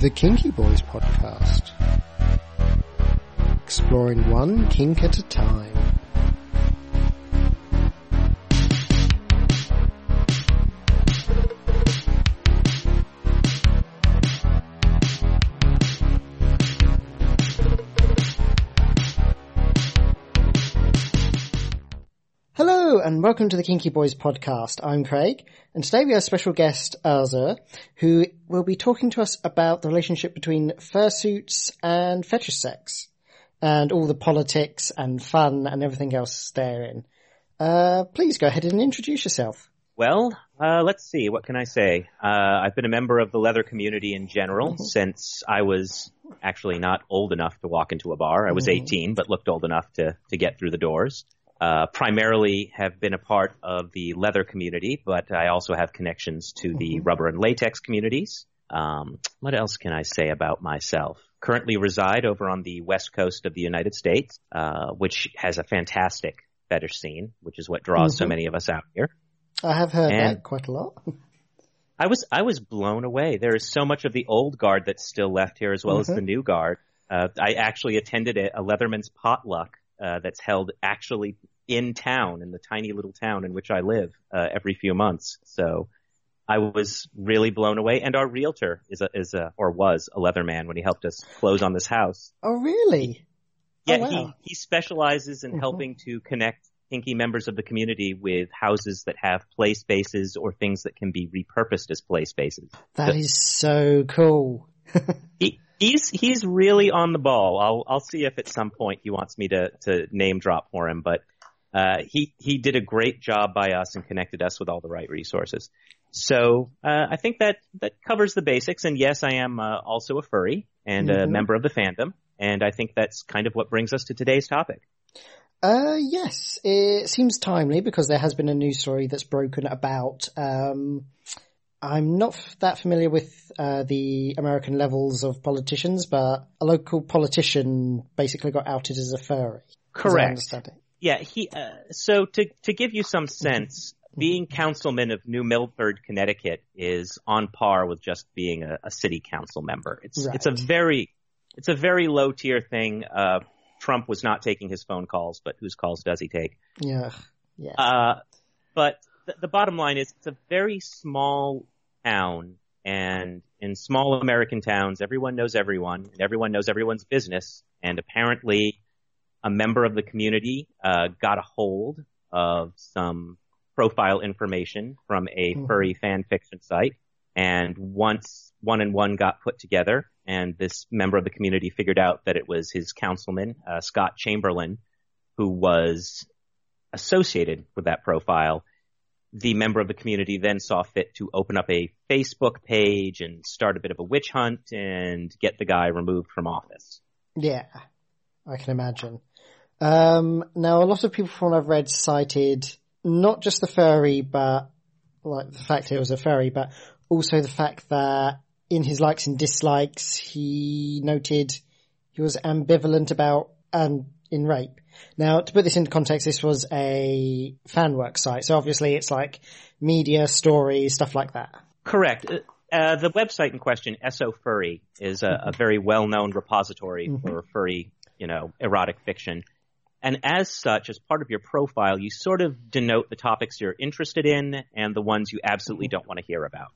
the Kinky Boys podcast. Exploring one kink at a time. And welcome to the Kinky Boys podcast. I'm Craig and today we have a special guest Azur who will be talking to us about the relationship between fursuits and fetish sex and all the politics and fun and everything else therein. Uh, please go ahead and introduce yourself. Well, uh, let's see. What can I say? Uh, I've been a member of the leather community in general since I was actually not old enough to walk into a bar. I was 18, but looked old enough to to get through the doors. Uh, primarily have been a part of the leather community, but I also have connections to the rubber and latex communities. Um, what else can I say about myself? Currently reside over on the west coast of the United States, uh, which has a fantastic fetish scene, which is what draws so Mhm. many of us out here. I have heard And- that quite a lot. I was I was blown away. There is so much of the old guard that's still left here, as well as Mhm. the new guard. Uh, I actually attended a, a Leatherman's potluck uh, that's held actually in town, in the tiny little town in which I live, uh, every few months. So I was really blown away. And our realtor is a is a or was a Leatherman when he helped us close on this house. Oh really? Yeah, Oh, wow. he he specializes in Mhm. helping to connect kinky members of the community with houses that have play spaces or things that can be repurposed as play spaces. That is so cool. He, he's he's really on the ball. I'll I'll see if at some point he wants me to to name drop for him, but uh, he he did a great job by us and connected us with all the right resources. So uh, I think that that covers the basics. And yes, I am uh, also a furry and a Mhm. member of the fandom, and I think that's kind of what brings us to today's topic. Uh, yes, it seems timely because there has been a news story that's broken about, um, I'm not that familiar with, uh, the American levels of politicians, but a local politician basically got outed as a furry. Correct. Yeah, he. Uh, so to to give you some sense, being councilman of New Milford, Connecticut, is on par with just being a, a city council member. It's Right. it's a very it's a very low tier thing. Uh, Trump was not taking his phone calls, but whose calls does he take? Yeah. Yeah. Uh, but the, the bottom line is it's a very small town, and in small American towns, everyone knows everyone, and everyone knows everyone's business. And apparently, a member of the community uh, got a hold of some profile information from a Mhm. furry fan fiction site. And once one and one got put together, and this member of the community figured out that it was his councilman, uh, Scott Chamberlain, who was associated with that profile, the member of the community then saw fit to open up a Facebook page and start a bit of a witch hunt and get the guy removed from office. Yeah, I can imagine. Um, now a lot of people from what I've read cited not just the furry, but like the fact it was a furry, but also the fact that in his likes and dislikes, he noted he was ambivalent about um in rape. Now, to put this into context, this was a fan work site, so obviously it's like media, stories, stuff like that. Correct. Uh, Uh, the website in question, SO Furry, is a, a very well-known repository Mhm. for furry, you know, erotic fiction. And as such, as part of your profile, you sort of denote the topics you're interested in and the ones you absolutely don't want to hear about.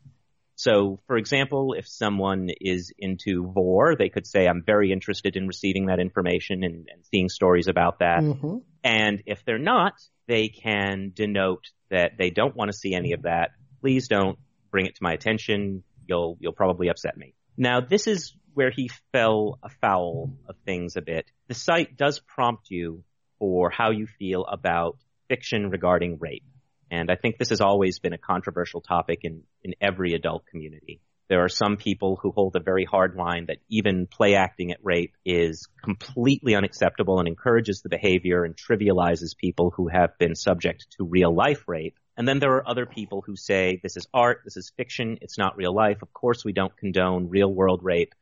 So, for example, if someone is into vor, they could say, I'm very interested in receiving that information and, and seeing stories about that. hmm And if they're not, they can denote that they don't want to see any of that. Please don't bring it to my attention. You'll, you'll probably upset me. Now, this is where he fell afoul of things a bit. The site does prompt you for how you feel about fiction regarding rape. And I think this has always been a controversial topic in, in every adult community. There are some people who hold a very hard line that even play acting at rape is completely unacceptable and encourages the behavior and trivializes people who have been subject to real life rape. And then there are other people who say this is art, this is fiction, it's not real life. Of course we don't condone real world rape.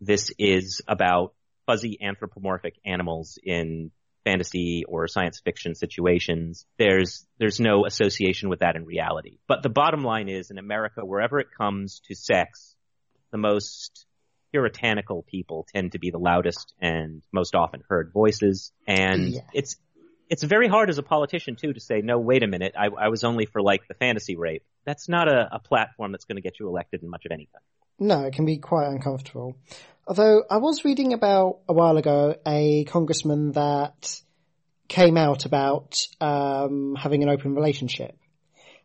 This is about fuzzy anthropomorphic animals in fantasy or science fiction situations. There's there's no association with that in reality. But the bottom line is in America, wherever it comes to sex, the most puritanical people tend to be the loudest and most often heard voices. And Yeah. it's, it's very hard as a politician too to say, no, wait a minute, I, I was only for like the fantasy rape. That's not a, a platform that's going to get you elected in much of any country. No, it can be quite uncomfortable. Although I was reading about a while ago a congressman that came out about um, having an open relationship.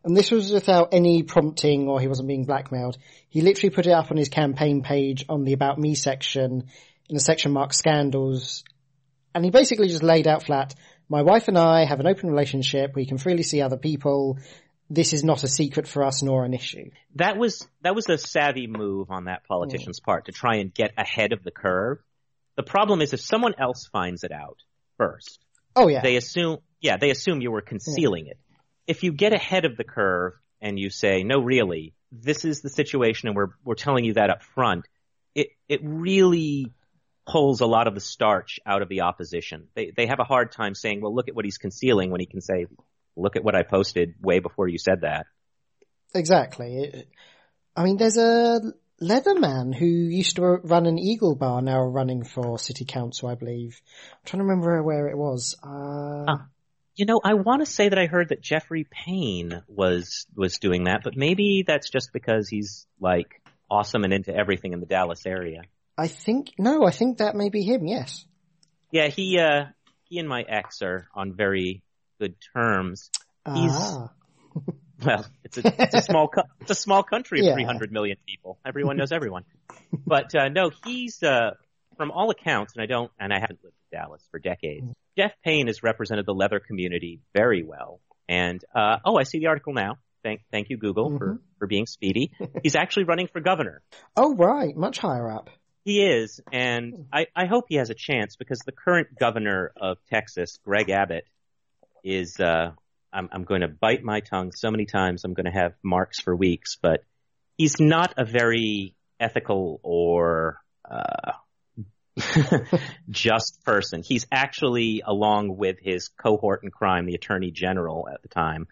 And this was without any prompting or he wasn't being blackmailed. He literally put it up on his campaign page on the About Me section in the section marked scandals. And he basically just laid out flat, my wife and I have an open relationship. We can freely see other people. This is not a secret for us nor an issue. That was, that was a savvy move on that politician's mm. part to try and get ahead of the curve. The problem is if someone else finds it out first, Oh yeah. they assume, yeah, they assume you were concealing it. If you get ahead of the curve and you say, no, really, this is the situation and we're, we're telling you that up front, it, it really pulls a lot of the starch out of the opposition. They, they have a hard time saying, well, look at what he's concealing when he can say, look at what I posted way before you said that. Exactly. I mean, there's a Leatherman who used to run an Eagle bar, now running for city council, I believe. I'm trying to remember where it was. Uh, Ah. You know, I want to say that I heard that Jeffrey Payne was was doing that, but maybe that's just because he's like awesome and into everything in the Dallas area. I think, no, I think that may be him, yes. Yeah, he uh he and my ex are on very good terms. He's- Ah. Well, it's a it's a small it's a small country of Yeah. 300 million people. Everyone knows everyone. But uh no, he's uh from all accounts and I don't and I haven't lived in Dallas for decades. Jeff Payne has represented the leather community very well. And uh oh, I see the article now. Thank thank you Google for for being speedy. He's actually running for governor. Oh, right, much higher up. He is, and I, I hope he has a chance because the current governor of Texas, Greg Abbott, is. Uh, I'm, I'm going to bite my tongue so many times. I'm going to have marks for weeks, but he's not a very ethical or uh, just person. He's actually, along with his cohort in crime, the Attorney General at the time,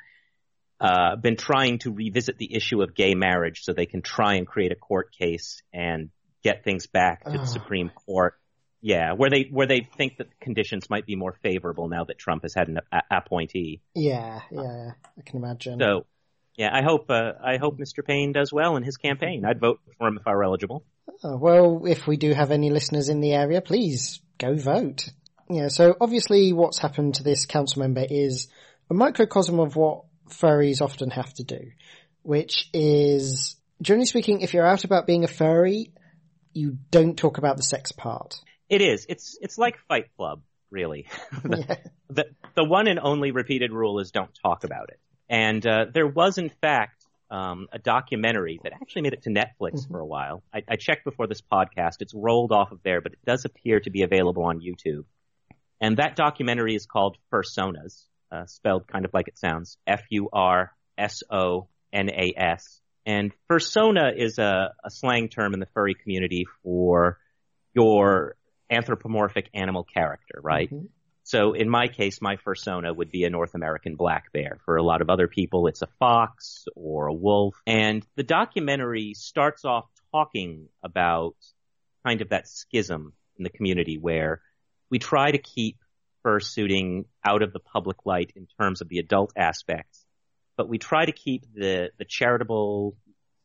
uh, been trying to revisit the issue of gay marriage so they can try and create a court case and get things back to Oh. the Supreme Court. Yeah, where they where they think that conditions might be more favorable now that Trump has had an a- appointee. Yeah, yeah, I can imagine. So, yeah, I hope uh, I hope Mr. Payne does well in his campaign. I'd vote for him if I were eligible. Oh, well, if we do have any listeners in the area, please go vote. Yeah, so obviously what's happened to this council member is a microcosm of what furries often have to do, which is, generally speaking, if you're out about being a furry, you don't talk about the sex part. It is. It's it's like Fight Club, really. Yeah. the the one and only repeated rule is don't talk about it. And uh, there was, in fact, um, a documentary that actually made it to Netflix for a while. I, I checked before this podcast; it's rolled off of there, but it does appear to be available on YouTube. And that documentary is called Fursonas, uh, spelled kind of like it sounds: F U R S O N A S. And fursona is a, a slang term in the furry community for your anthropomorphic animal character, right? Mhm. So in my case, my fursona would be a North American black bear. For a lot of other people, it's a fox or a wolf. And the documentary starts off talking about kind of that schism in the community where we try to keep fursuiting out of the public light in terms of the adult aspects, but we try to keep the, the charitable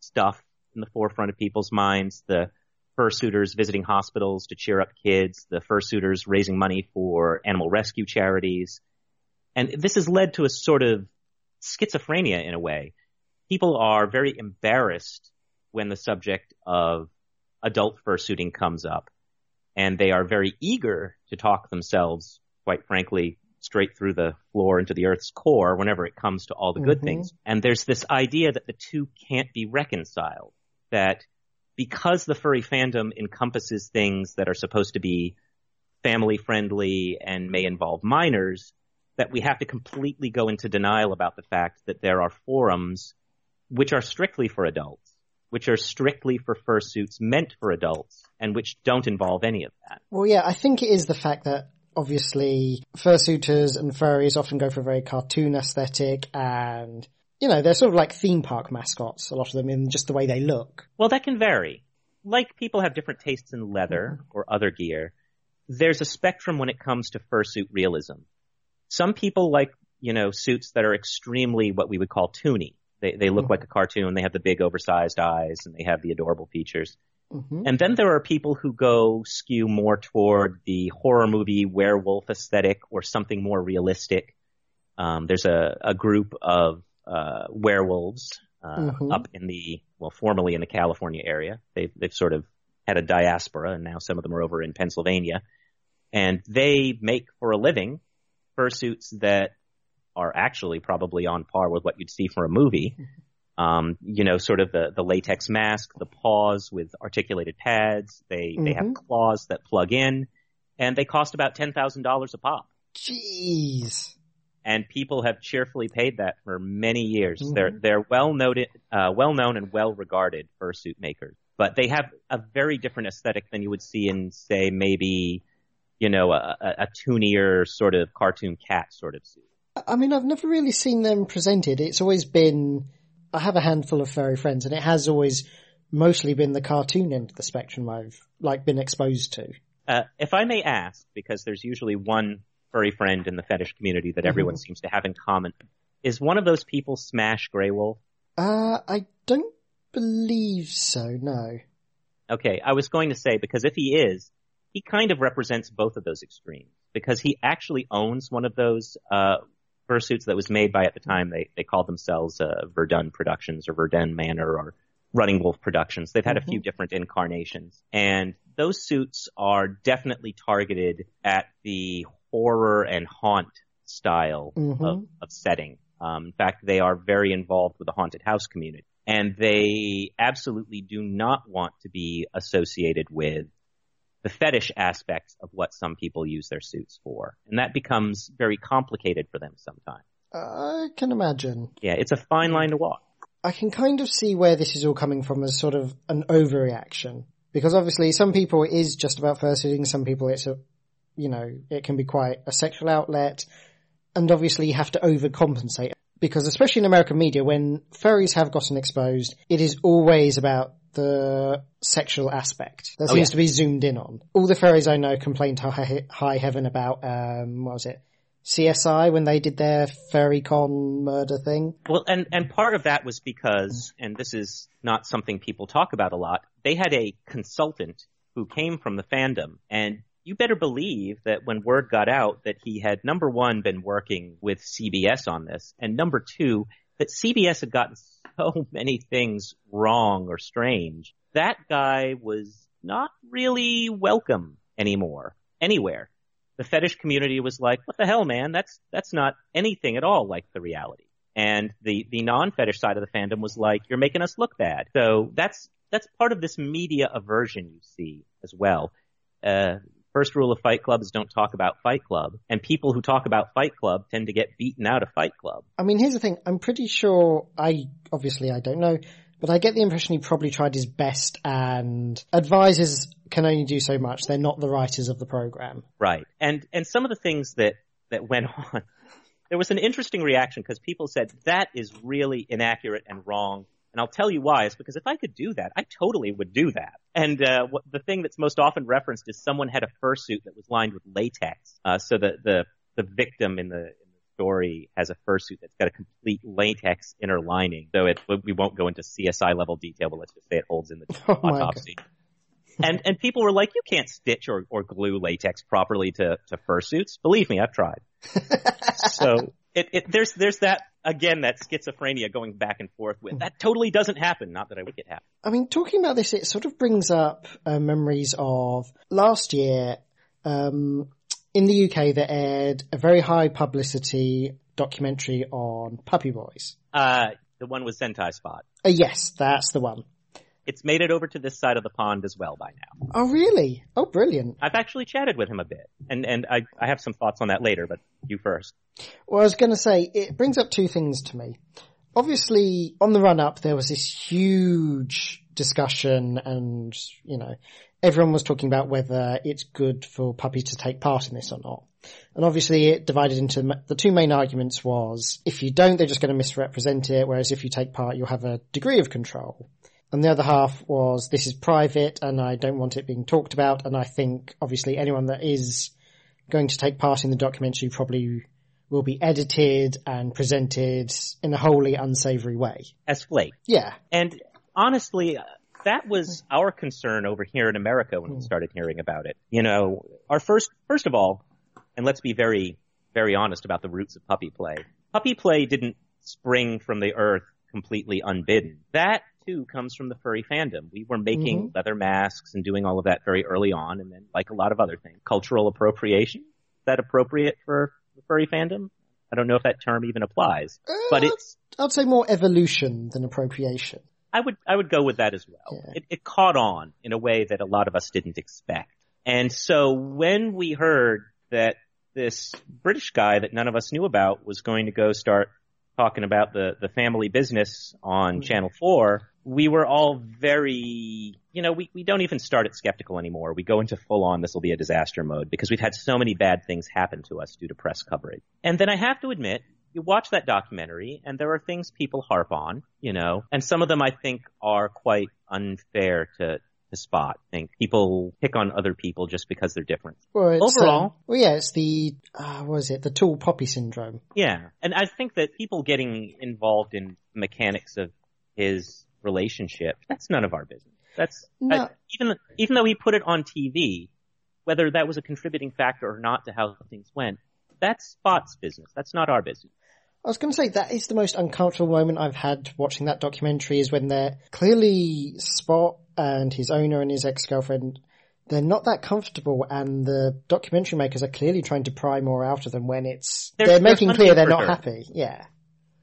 stuff in the forefront of people's minds, the fursuiters visiting hospitals to cheer up kids, the fursuiters raising money for animal rescue charities. And this has led to a sort of schizophrenia in a way. People are very embarrassed when the subject of adult fursuiting comes up. And they are very eager to talk themselves, quite frankly, straight through the floor into the earth's core whenever it comes to all the good Mhm. things. And there's this idea that the two can't be reconciled. That because the furry fandom encompasses things that are supposed to be family friendly and may involve minors, that we have to completely go into denial about the fact that there are forums which are strictly for adults, which are strictly for fursuits meant for adults, and which don't involve any of that. Well, yeah, I think it is the fact that obviously fursuiters and furries often go for a very cartoon aesthetic and, you know, they're sort of like theme park mascots, a lot of them in just the way they look. Well, that can vary. like people have different tastes in leather or other gear, there's a spectrum when it comes to fursuit realism. Some people like, you know, suits that are extremely what we would call toony. They, they look Mhm. like a cartoon. They have the big oversized eyes and they have the adorable features. hmm And then there are people who go skew more toward the horror movie werewolf aesthetic or something more realistic. Um, there's a, a group of uh, werewolves uh, Mhm. up in the well, formerly in the California area. They've they've sort of had a diaspora, and now some of them are over in Pennsylvania, and they make for a living fursuits that are actually probably on par with what you'd see for a movie. Um, you know, sort of the, the latex mask, the paws with articulated pads. They they have Mhm. claws that plug in, and they cost about ten thousand dollars a pop. Jeez. And people have cheerfully paid that for many years. Mhm. They're they're well noted, uh, well known and well regarded fursuit makers, but they have a very different aesthetic than you would see in, say, maybe, you know, a, a, a toonier sort of cartoon cat sort of suit. I mean, I've never really seen them presented. It's always been, I have a handful of furry friends and it has always mostly been the cartoon end of the spectrum I've like been exposed to. Uh, if I may ask, because there's usually one furry friend in the fetish community that everyone seems to have in common, is one of those people Smash Grey Wolf? Uh, I don't believe so, no. Okay, I was going to say because if he is, he kind of represents both of those extremes because he actually owns one of those uh, fursuits that was made by at the time they they called themselves uh, Verdun Productions or Verdun Manor or Running Wolf Productions. They've had a few different incarnations, and those suits are definitely targeted at the horror and haunt style Mhm. of, of setting. Um, in fact, they are very involved with the haunted house community, and they absolutely do not want to be associated with the fetish aspects of what some people use their suits for, and that becomes very complicated for them sometimes. I can imagine. Yeah, it's a fine line to walk. I can kind of see where this is all coming from as sort of an overreaction. Because obviously some people it is just about fursuiting, some people it's a, you know, it can be quite a sexual outlet. And obviously you have to overcompensate. Because especially in American media, when furries have gotten exposed, it is always about the sexual aspect. That Oh, seems yeah. to be zoomed in on. All the furries I know complained to high, high heaven about, um, what was it? CSI when they did their furry con murder thing. Well, and, and part of that was because, and this is not something people talk about a lot, they had a consultant who came from the fandom and you better believe that when word got out that he had number one been working with CBS on this and number two that CBS had gotten so many things wrong or strange, that guy was not really welcome anymore anywhere. The fetish community was like, what the hell, man? That's, that's not anything at all like the reality. And the, the non-fetish side of the fandom was like, you're making us look bad. So that's, that's part of this media aversion you see as well. Uh, first rule of Fight Club is don't talk about Fight Club. And people who talk about Fight Club tend to get beaten out of Fight Club. I mean, here's the thing. I'm pretty sure I, obviously I don't know, but I get the impression he probably tried his best and advisors can only do so much. They're not the writers of the program. Right. And, and some of the things that, that went on, there was an interesting reaction because people said that is really inaccurate and wrong. And I'll tell you why. It's because if I could do that, I totally would do that. And uh, what, the thing that's most often referenced is someone had a fursuit that was lined with latex, uh, so that the the victim in the, in the story has a fursuit that's got a complete latex inner lining. So it we won't go into CSI level detail, but let's just say it holds in the Oh autopsy. And and people were like, you can't stitch or, or glue latex properly to, to fursuits. Believe me, I've tried. so it, it there's there's that again that schizophrenia going back and forth with that totally doesn't happen. Not that I would get happen. I mean, talking about this, it sort of brings up uh, memories of last year. Um, in the UK, they aired a very high publicity documentary on puppy boys. Uh, the one with Sentai Spot. Uh, yes, that's the one. It's made it over to this side of the pond as well by now. Oh, really? Oh, brilliant. I've actually chatted with him a bit, and and I I have some thoughts on that later. But you first. Well, I was going to say, it brings up two things to me. Obviously, on the run up, there was this huge discussion and, you know, everyone was talking about whether it's good for puppies to take part in this or not. And obviously it divided into the two main arguments was if you don't, they're just going to misrepresent it, whereas if you take part, you'll have a degree of control. And the other half was this is private and I don't want it being talked about. And I think obviously anyone that is going to take part in the documentary probably will be edited and presented in a wholly unsavory way. As flake. Yeah. And honestly, that was hmm. our concern over here in America when we hmm. started hearing about it. You know, our first, first of all, and let's be very, very honest about the roots of puppy play. Puppy play didn't spring from the earth completely unbidden. That too comes from the furry fandom. We were making Mhm. leather masks and doing all of that very early on, and then like a lot of other things, cultural appropriation. Is that appropriate for the furry fandom? I don't know if that term even applies, but Uh, it's I'd say more evolution than appropriation. I would I would go with that as well. Yeah. It, it caught on in a way that a lot of us didn't expect. And so when we heard that this British guy that none of us knew about was going to go start talking about the the family business on Mhm. Channel 4, we were all very, you know, we, we don't even start at skeptical anymore. We go into full on this will be a disaster mode because we've had so many bad things happen to us due to press coverage. And then I have to admit, you watch that documentary and there are things people harp on, you know, and some of them I think are quite unfair to, to spot. I think people pick on other people just because they're different. Well, Overall- um, well, yeah, it's the uh, what is it? The tall poppy syndrome. Yeah. And I think that people getting involved in mechanics of his relationship, that's none of our business. That's, No. I- even, even though he put it on TV, whether that was a contributing factor or not to how things went, that's Spot's business. That's not our business. I was going to say that is the most uncomfortable moment I've had watching that documentary is when they're clearly Spot and his owner and his ex-girlfriend, they're not that comfortable and the documentary makers are clearly trying to pry more out of them when it's, They're- they're, they're making clear they're not dirt. happy. Yeah.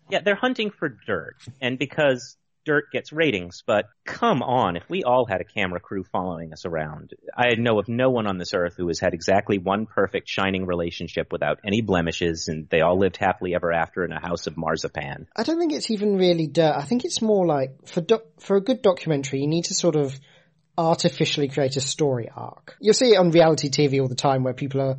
Yeah, they're hunting for dirt. And because dirt gets ratings, but come on, if we all had a camera crew following us around, I know of no one on this earth who has had exactly one perfect shining relationship without any blemishes and they all lived happily ever after in a house of marzipan. I don't think it's even really dirt. I think it's more like for doc- for a good documentary, you need to sort of artificially create a story arc. You'll see it on reality TV all the time where people are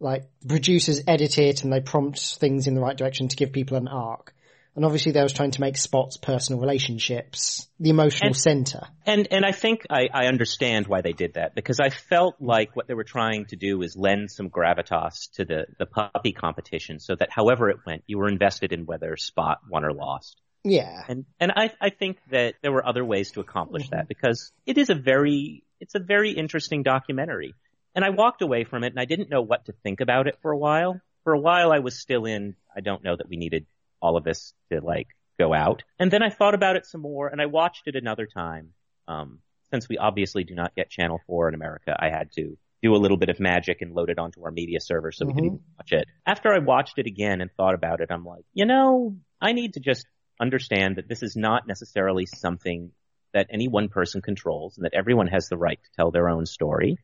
like producers edit it and they prompt things in the right direction to give people an arc. And obviously they was trying to make Spot's personal relationships the emotional And- center. And and I think I, I understand why they did that because I felt like what they were trying to do is lend some gravitas to the, the puppy competition so that however it went, you were invested in whether Spot won or lost. Yeah. And and I I think that there were other ways to accomplish mm-hmm. that because it is a very it's a very interesting documentary. And I walked away from it and I didn't know what to think about it for a while. For a while I was still in I don't know that we needed all of this to like go out. And then I thought about it some more and I watched it another time. Um since we obviously do not get channel 4 in America, I had to do a little bit of magic and load it onto our media server so we could Mhm. even watch it. After I watched it again and thought about it, I'm like, you know, I need to just understand that this is not necessarily something that any one person controls and that everyone has the right to tell their own story.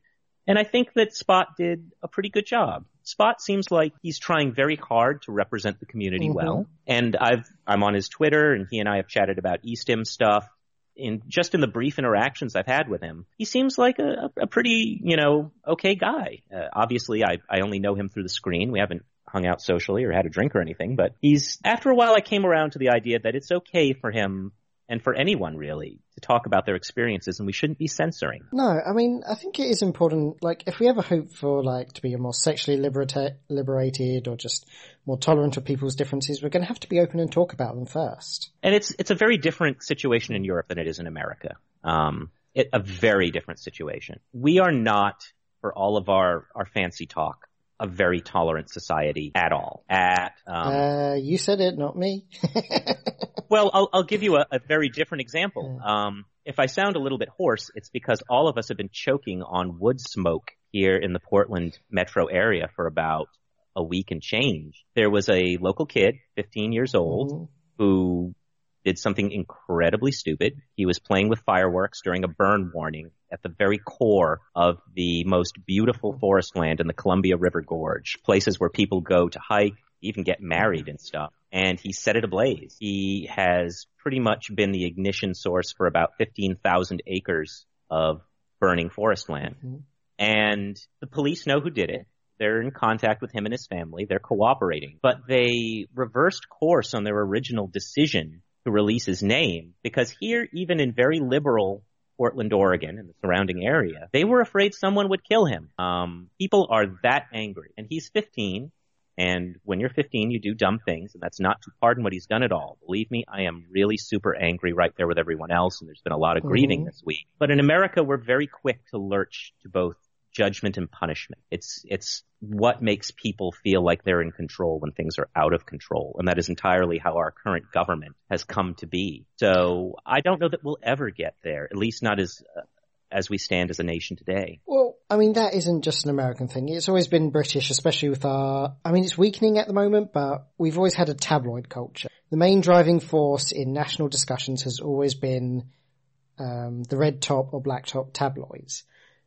And I think that Spot did a pretty good job. Spot seems like he's trying very hard to represent the community Mhm. well. And I've, I'm on his Twitter and he and I have chatted about e-stim stuff. In just in the brief interactions I've had with him, he seems like a, a pretty, you know, okay guy. Uh, obviously, I, I only know him through the screen. We haven't hung out socially or had a drink or anything, but he's, after a while I came around to the idea that it's okay for him and for anyone really to talk about their experiences and we shouldn't be censoring. No, I mean, I think it is important, like, if we ever hope for, like, to be a more sexually liberata- liberated or just more tolerant of people's differences, we're gonna have to be open and talk about them first. And it's, it's a very different situation in Europe than it is in America. Um, it, a very different situation. We are not, for all of our, our fancy talk, a very tolerant society at all. At, um, uh, you said it, not me. Well, I'll, I'll give you a, a very different example. Um, if I sound a little bit hoarse, it's because all of us have been choking on wood smoke here in the Portland metro area for about a week and change. There was a local kid, 15 years old, Mhm. who did something incredibly stupid. He was playing with fireworks during a burn warning at the very core of the most beautiful forest land in the Columbia River Gorge, places where people go to hike, even get married and stuff. And he set it ablaze. He has pretty much been the ignition source for about 15,000 acres of burning forest land. Mhm. And the police know who did it. They're in contact with him and his family. They're cooperating, but they reversed course on their original decision to release his name because here, even in very liberal Portland, Oregon and the surrounding area, they were afraid someone would kill him. Um, people are that angry and he's 15 and when you're 15, you do dumb things, and that's not to pardon what he's done at all. Believe me, I am really super angry right there with everyone else, and there's been a lot of grieving mm-hmm. this week. But in America, we're very quick to lurch to both judgment and punishment. It's, it's what makes people feel like they're in control when things are out of control. And that is entirely how our current government has come to be. So I don't know that we'll ever get there, at least not as, uh, as we stand as a nation today. Well, I mean, that isn't just an American thing. It's always been British, especially with our, I mean, it's weakening at the moment, but we've always had a tabloid culture. The main driving force in national discussions has always been, um, the red top or black top tabloids,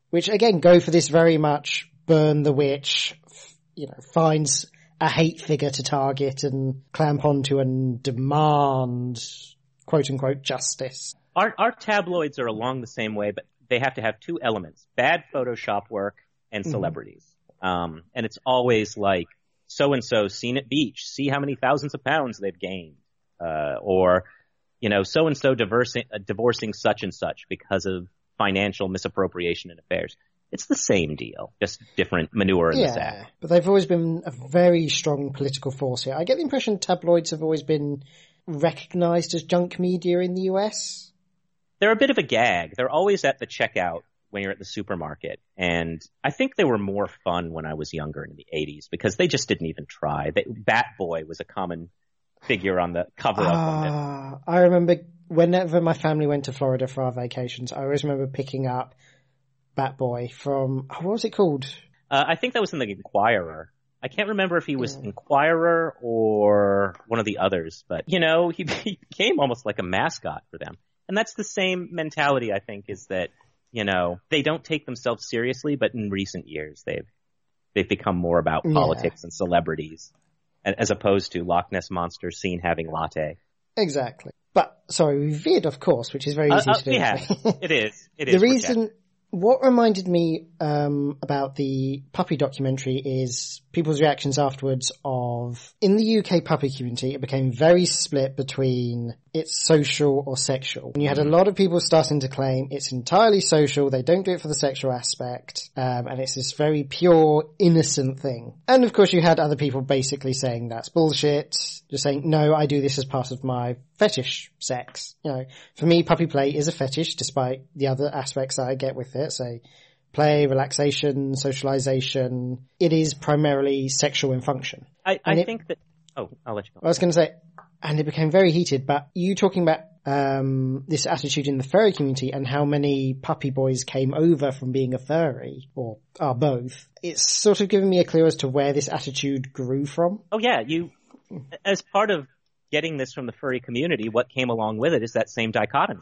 which again go for this very much burn the witch, you know, finds a hate figure to target and clamp onto and demand quote unquote justice. Our, our tabloids are along the same way, but they have to have two elements: bad Photoshop work and mm-hmm. celebrities. Mm-hmm. Um, and it's always like so and so seen at beach, see how many thousands of pounds they've gained, uh, or you know, so and so divorcing such and such because of financial misappropriation in affairs. It's the same deal, just different manure in yeah, the sack. But they've always been a very strong political force here. I get the impression tabloids have always been recognized as junk media in the US they're a bit of a gag. They're always at the checkout when you're at the supermarket. And I think they were more fun when I was younger in the 80s because they just didn't even try. They, Bat Boy was a common figure on the cover uh, of them. Ah, I remember whenever my family went to Florida for our vacations, I always remember picking up Bat Boy from, what was it called? Uh, I think that was in the Inquirer. I can't remember if he was yeah. Inquirer or one of the others, but you know, he, he became almost like a mascot for them. And that's the same mentality, I think, is that, you know, they don't take themselves seriously, but in recent years they've, they've become more about politics and celebrities as opposed to Loch Ness Monster seen having latte. Exactly. But, sorry, we veered, of course, which is very uh, easy uh, to do. Yeah, it is. It is. The reason, what reminded me um, about the puppy documentary is people's reactions afterwards of in the UK puppy community it became very split between it's social or sexual. And you had a lot of people starting to claim it's entirely social, they don't do it for the sexual aspect, um, and it's this very pure, innocent thing. And of course you had other people basically saying that's bullshit, just saying, no, I do this as part of my fetish sex. You know, for me, puppy play is a fetish despite the other aspects that I get with it, so play, relaxation, socialization. It is primarily sexual in function. I, I it, think that, oh, I'll let you go. I was going to say, and it became very heated. But you talking about um, this attitude in the furry community and how many puppy boys came over from being a furry or are both. It's sort of given me a clue as to where this attitude grew from. Oh yeah, you as part of getting this from the furry community, what came along with it is that same dichotomy.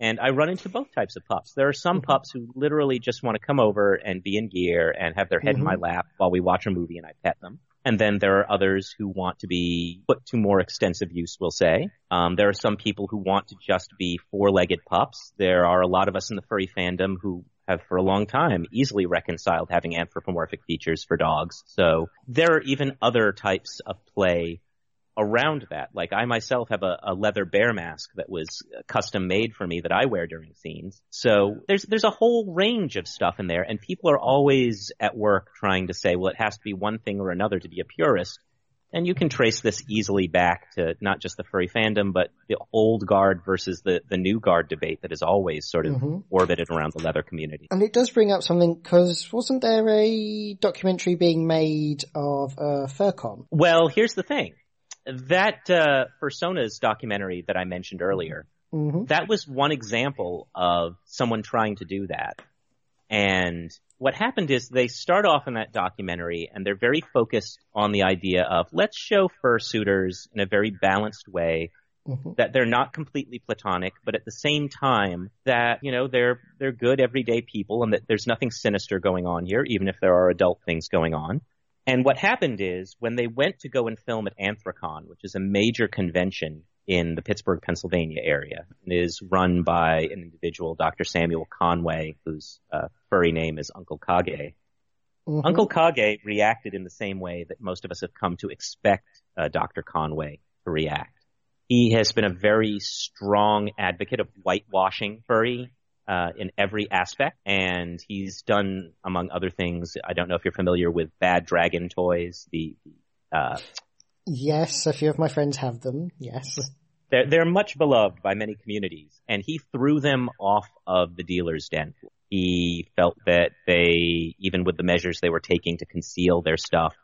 And I run into both types of pups. There are some mm-hmm. pups who literally just want to come over and be in gear and have their head mm-hmm. in my mm-hmm. lap while we watch a movie and I pet them. And then there are others who want to be put to more extensive use, we'll say. Um, there are some people who want to just be four-legged pups. There are a lot of us in the furry fandom who have for a long time easily reconciled having anthropomorphic features for dogs. So there are even other types of play around that. Like I myself have a, a, leather bear mask that was custom made for me that I wear during scenes. So there's there's a whole range of stuff in there, and people are always at work trying to say, well, it has to be one thing or another to be a purist. And you can trace this easily back to not just the furry fandom, but the old guard versus the, the new guard debate that has always sort of mm-hmm. orbited around the leather community. And it does bring up something, because wasn't there a documentary being made of a uh, FurCon? Well, here's the thing that uh, Fursonas documentary that I mentioned earlier, mm-hmm. that was one example of someone trying to do that. And what happened is they start off in that documentary and they're very focused on the idea of let's show fursuiters in a very balanced way mm-hmm. that they're not completely platonic, but at the same time that, you know, they're, they're good everyday people and that there's nothing sinister going on here, even if there are adult things going on. And what happened is when they went to go and film at Anthrocon, which is a major convention in the Pittsburgh, Pennsylvania area, and is run by an individual, Dr. Samuel Conway, whose uh, furry name is Uncle Kage. Mm-hmm. Uncle Kage reacted in the same way that most of us have come to expect uh, Dr. Conway to react. He has been a very strong advocate of whitewashing furry uh, in every aspect, and he's done, among other things, I don't know if you're familiar with Bad Dragon toys, the uh, Yes, a few of my friends have them. Yes. they're, they're much beloved by many communities, and he threw them off of the dealer's den. He felt that they, even with the measures they were taking to conceal their stuff,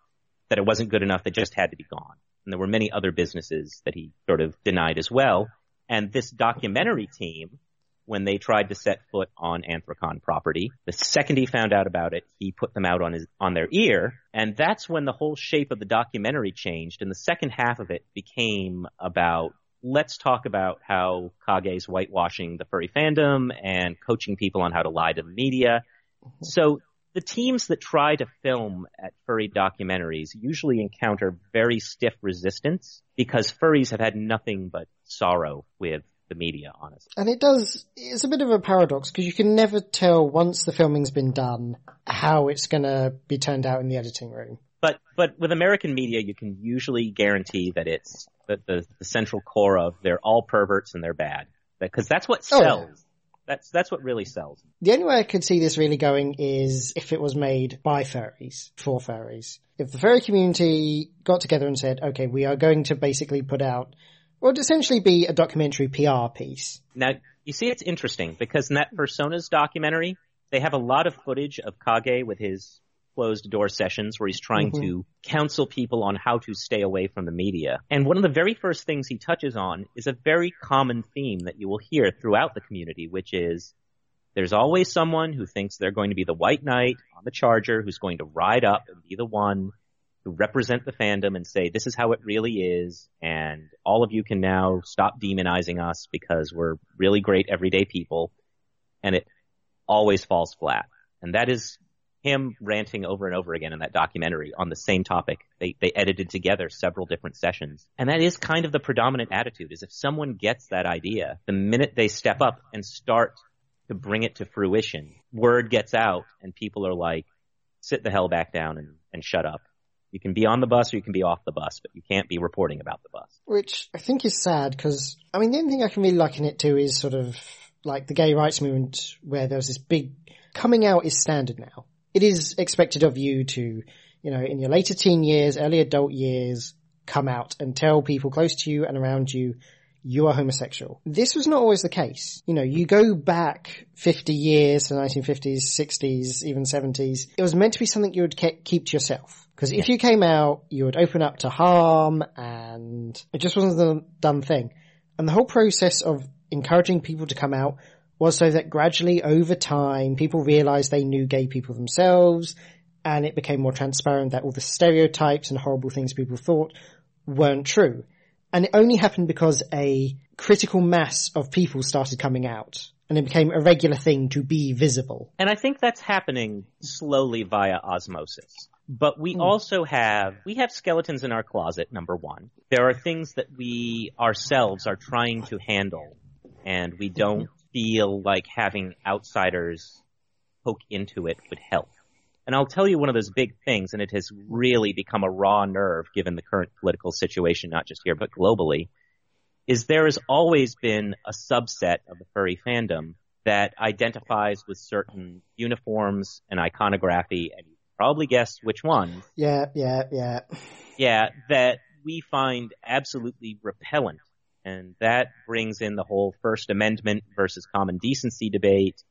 that it wasn't good enough. They just had to be gone. And there were many other businesses that he sort of denied as well. And this documentary team, when they tried to set foot on Anthrocon property, the second he found out about it, he put them out on his, on their ear. And that's when the whole shape of the documentary changed. And the second half of it became about let's talk about how Kage's whitewashing the furry fandom and coaching people on how to lie to the media. Mm-hmm. So the teams that try to film at furry documentaries usually encounter very stiff resistance because furries have had nothing but sorrow with the media, honestly. And it does, it's a bit of a paradox because you can never tell once the filming's been done how it's gonna be turned out in the editing room. But but with American media, you can usually guarantee that it's that the, the central core of they're all perverts and they're bad because that's what Oh, yeah. sells. That's that's what really sells. The only way I could see this really going is if it was made by furries, for furries. If the furry community got together and said, okay, we are going to basically put out, what would essentially be a documentary PR piece. Now you see, it's interesting because in that Fursonas documentary, they have a lot of footage of Kage with his closed door sessions where he's trying Mhm. to counsel people on how to stay away from the media. And one of the very first things he touches on is a very common theme that you will hear throughout the community, which is there's always someone who thinks they're going to be the white knight on the charger who's going to ride up and be the one to represent the fandom and say this is how it really is and all of you can now stop demonizing us because we're really great everyday people and it always falls flat. And that is him ranting over and over again in that documentary on the same topic. They they edited together several different sessions. And that is kind of the predominant attitude is if someone gets that idea, the minute they step up and start to bring it to fruition, word gets out and people are like, sit the hell back down and, and shut up. You can be on the bus or you can be off the bus, but you can't be reporting about the bus. Which I think is sad because, I mean, the only thing I can really liken it to is sort of like the gay rights movement where there was this big coming out is standard now. It is expected of you to, you know, in your later teen years, early adult years, come out and tell people close to you and around you you are homosexual. This was not always the case. You know, you go back 50 years to the 1950s, 60s, even 70s. It was meant to be something you would ke- keep to yourself. Because if you came out, you would open up to harm and it just wasn't the done thing. And the whole process of encouraging people to come out was so that gradually over time, people realized they knew gay people themselves and it became more transparent that all the stereotypes and horrible things people thought weren't true. And it only happened because a critical mass of people started coming out and it became a regular thing to be visible. And I think that's happening slowly via osmosis. But we hmm. also have, we have skeletons in our closet, number one. There are things that we ourselves are trying to handle and we don't feel like having outsiders poke into it would help. And I'll tell you one of those big things, and it has really become a raw nerve given the current political situation, not just here, but globally, is there has always been a subset of the furry fandom that identifies with certain uniforms and iconography, and probably guess which one. Yeah, yeah, yeah. Yeah, that we find absolutely repellent. And that brings in the whole First Amendment versus common decency debate,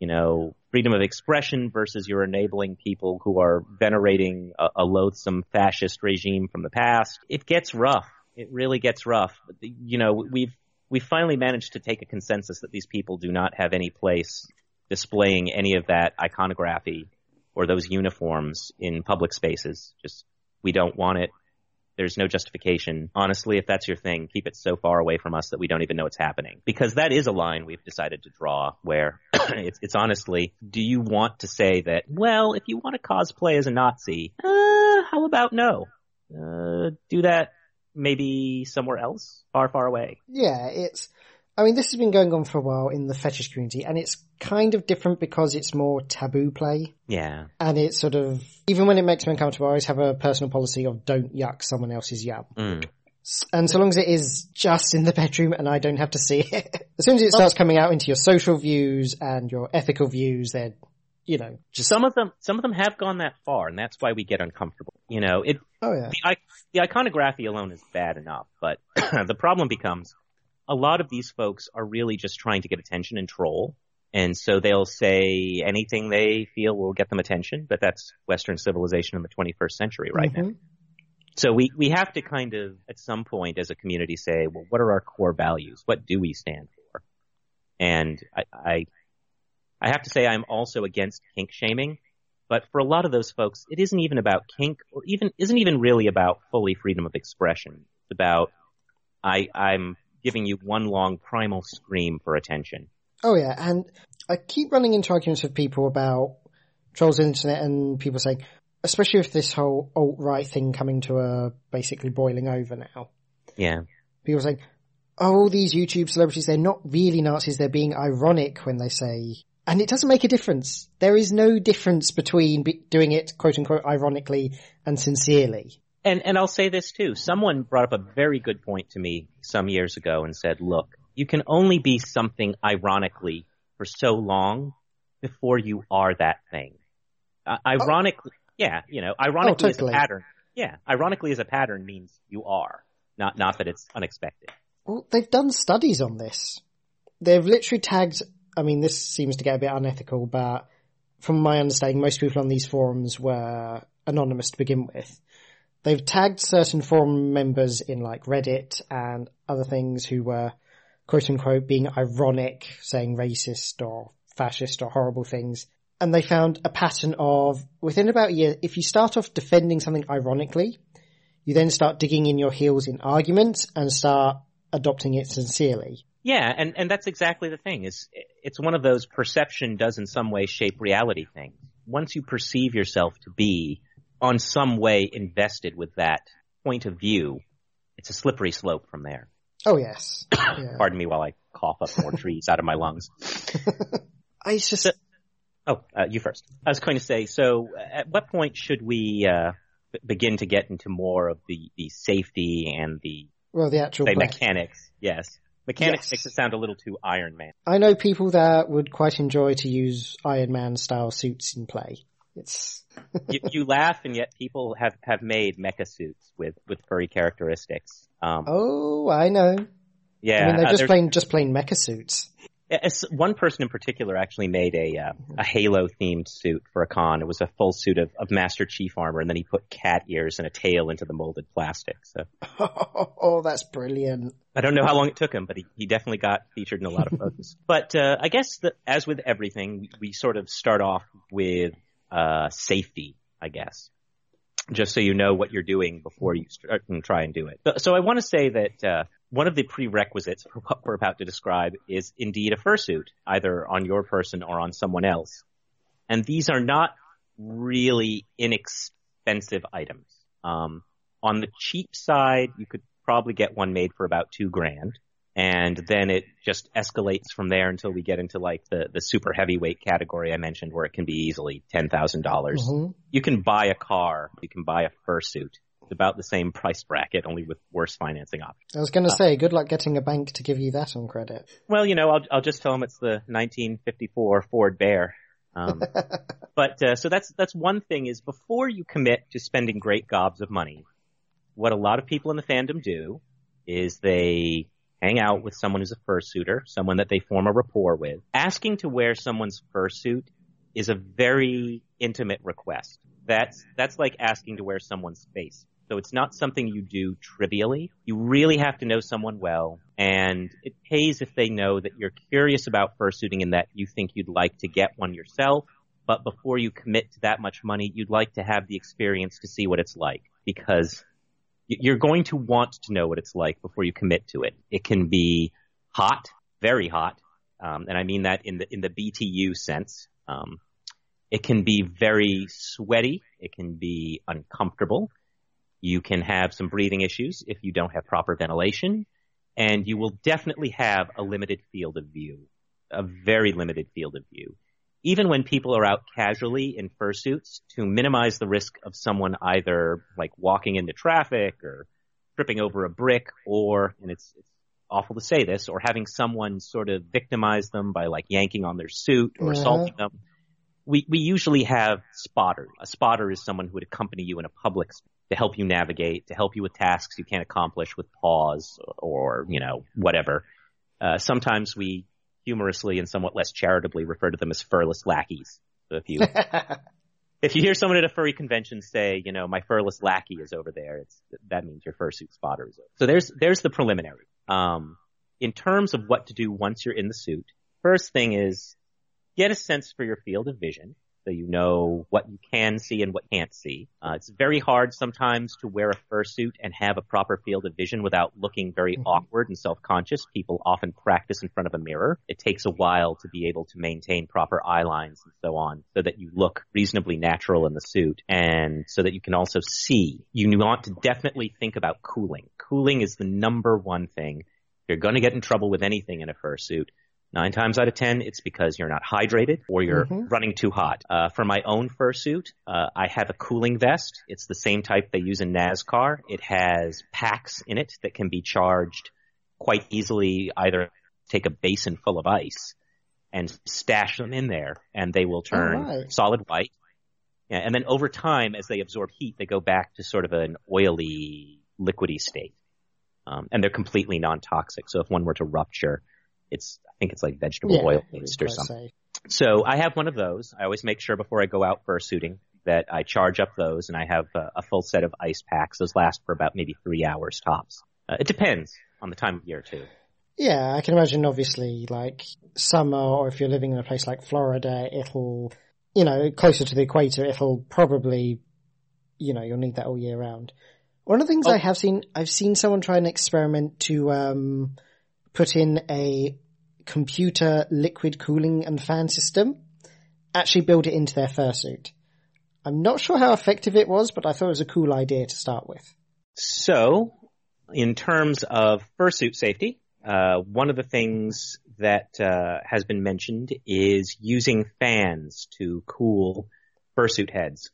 you know, freedom of expression versus you're enabling people who are venerating a, a loathsome fascist regime from the past. It gets rough. It really gets rough. You know, we've, we finally managed to take a consensus that these people do not have any place displaying any of that iconography or those uniforms in public spaces. Just, we don't want it. There's no justification. Honestly, if that's your thing, keep it so far away from us that we don't even know it's happening. Because that is a line we've decided to draw where it's, it's honestly, do you want to say that, well, if you want to cosplay as a Nazi, uh, how about no? Uh, do that maybe somewhere else, far, far away. Yeah, it's, I mean, this has been going on for a while in the fetish community and it's kind of different because it's more taboo play. Yeah. And it's sort of, even when it makes me uncomfortable, I always have a personal policy of don't yuck someone else's yum. Mm. And so long as it is just in the bedroom and I don't have to see it. As soon as it starts coming out into your social views and your ethical views, then, you know, just. Some of them, some of them have gone that far and that's why we get uncomfortable. You know, it, Oh yeah. the, the iconography alone is bad enough, but the problem becomes a lot of these folks are really just trying to get attention and troll. And so they'll say anything they feel will get them attention, but that's Western civilization in the 21st century right now. Mhm. So we, we have to kind of, at some point as a community say, well, what are our core values? What do we stand for? And I, I, I have to say I'm also against kink shaming, but for a lot of those folks, it isn't even about kink or even, isn't even really about fully freedom of expression. It's about, I, I'm giving you one long primal scream for attention. Oh yeah, and I keep running into arguments with people about trolls on the internet and people saying, especially with this whole alt-right thing coming to a basically boiling over now. Yeah. People saying, oh, all these YouTube celebrities, they're not really Nazis, they're being ironic when they say, and it doesn't make a difference. There is no difference between be- doing it quote unquote ironically and sincerely. And and I'll say this too. Someone brought up a very good point to me some years ago and said, "Look, you can only be something ironically for so long before you are that thing." Uh, ironically, yeah, you know, ironically totally. as a pattern. Yeah, ironically as a pattern means you are, not not that it's unexpected. Well, they've done studies on this. They've literally tagged, I mean, this seems to get a bit unethical, but from my understanding, most people on these forums were anonymous to begin with. They've tagged certain forum members in like Reddit and other things who were quote unquote being ironic, saying racist or fascist or horrible things. And they found a pattern of within about a year, if you start off defending something ironically, you then start digging in your heels in arguments and start adopting it sincerely. Yeah, and and that's exactly the thing. Is it's one of those perception does in some way shape reality things. Once you perceive yourself to be on some way invested with that point of view, it's a slippery slope from there. Oh yes. Yeah. Pardon me while I cough up more trees out of my lungs. I just, Oh, uh, you first. I was going to say, so at what point should we uh, b- begin to get into more of the, the safety and the well, the actual say, mechanics? Yes. Mechanics Yes. makes it sound a little too Iron Man. I know people that would quite enjoy to use Iron Man style suits in play. It's, you, you laugh, and yet people have, have made mecha suits with, with furry characteristics. Um, oh, I know. yeah, I mean, they're uh, just plain, just plain mecha suits. As one person in particular actually made a uh, a Halo themed suit for a con. It was a full suit of, of Master Chief armor, and then he put cat ears and a tail into the molded plastic. So oh, that's brilliant. I don't know how long it took him, but he, he definitely got featured in a lot of photos. but uh, I guess that as with everything, we, we sort of start off with uh, safety. I guess just so you know what you're doing before you start and try and do it. So, I want to say that uh, one of the prerequisites for what we're about to describe is indeed a fursuit, either on your person or on someone else. And these are not really inexpensive items. Um, on the cheap side, you could probably get one made for about two grand. And then it just escalates from there until we get into like the, the super heavyweight category I mentioned where it can be easily $10,000. dollars Mhm. You can buy a car, you can buy a fursuit. It's about the same price bracket, only with worse financing options. I was going to say, good luck getting a bank to give you that on credit. Well, you know, I'll, I'll just tell them it's the 1954 Ford Bear. Um, but uh, so that's that's one thing is before you commit to spending great gobs of money, what a lot of people in the fandom do is they hang out with someone who's a fursuiter, someone that they form a rapport with. Asking to wear someone's fursuit is a very intimate request. That's that's like asking to wear someone's face. So it's not something you do trivially. You really have to know someone well, and it pays if they know that you're curious about fursuiting and that you think you'd like to get one yourself. But before you commit to that much money, you'd like to have the experience to see what it's like because you're going to want to know what it's like before you commit to it. It can be hot, very hot, um, and I mean that in the in the BTU sense. Um, it can be very sweaty. It can be uncomfortable. You can have some breathing issues if you don't have proper ventilation, and you will definitely have a limited field of view, a very limited field of view. Even when people are out casually in fursuits, to minimize the risk of someone either like walking into traffic or tripping over a brick or, and it's, it's awful to say this, or having someone sort of victimize them by like yanking on their suit or Uh-huh. assaulting them. We, we usually have spotters. A spotter is someone who would accompany you in a public space to help you navigate, to help you with tasks you can't accomplish with pause or, you know, whatever. Uh, sometimes we humorously and somewhat less charitably refer to them as furless lackeys. So if you, if you hear someone at a furry convention say, you know, my furless lackey is over there, it's, that means your fursuit spotter is over. So there's, there's the preliminary. Um, in terms of what to do once you're in the suit, first thing is get a sense for your field of vision. So you know what you can see and what you can't see. Uh, it's very hard sometimes to wear a fursuit and have a proper field of vision without looking very Mhm. awkward and self-conscious. People often practice in front of a mirror. It takes a while to be able to maintain proper eye lines and so on so that you look reasonably natural in the suit and so that you can also see. You want to definitely think about cooling. Cooling is the number one thing. If you're going to get in trouble with anything in a fursuit, Nine times out of ten, it's because you're not hydrated or you're Mhm. running too hot. Uh, for my own fursuit, uh, I have a cooling vest. It's the same type they use in NASCAR. It has packs in it that can be charged quite easily. Either take a basin full of ice and stash them in there, and they will turn right. solid white. Yeah, and then over time, as they absorb heat, they go back to sort of an oily, liquidy state. Um, and they're completely non-toxic. So if one were to rupture, it's I think it's like vegetable yeah, oil it was based or something. safe. So I have one of those. I always make sure before I go out fursuiting that I charge up those, and I have a, a full set of ice packs. Those last for about maybe three hours tops. Uh, it depends on the time of year too. Yeah, I can imagine obviously like summer or if you're living in a place like Florida, it'll, you know, closer to the equator, it'll probably, you know, you'll need that all year round. One of the things Oh. I have seen, I've seen someone try an experiment to, um, put in a computer liquid cooling and fan system, actually build it into their fursuit. I'm not sure how effective it was, but I thought it was a cool idea to start with. So, in terms of fursuit safety, uh, one of the things that uh, has been mentioned is using fans to cool fursuit heads,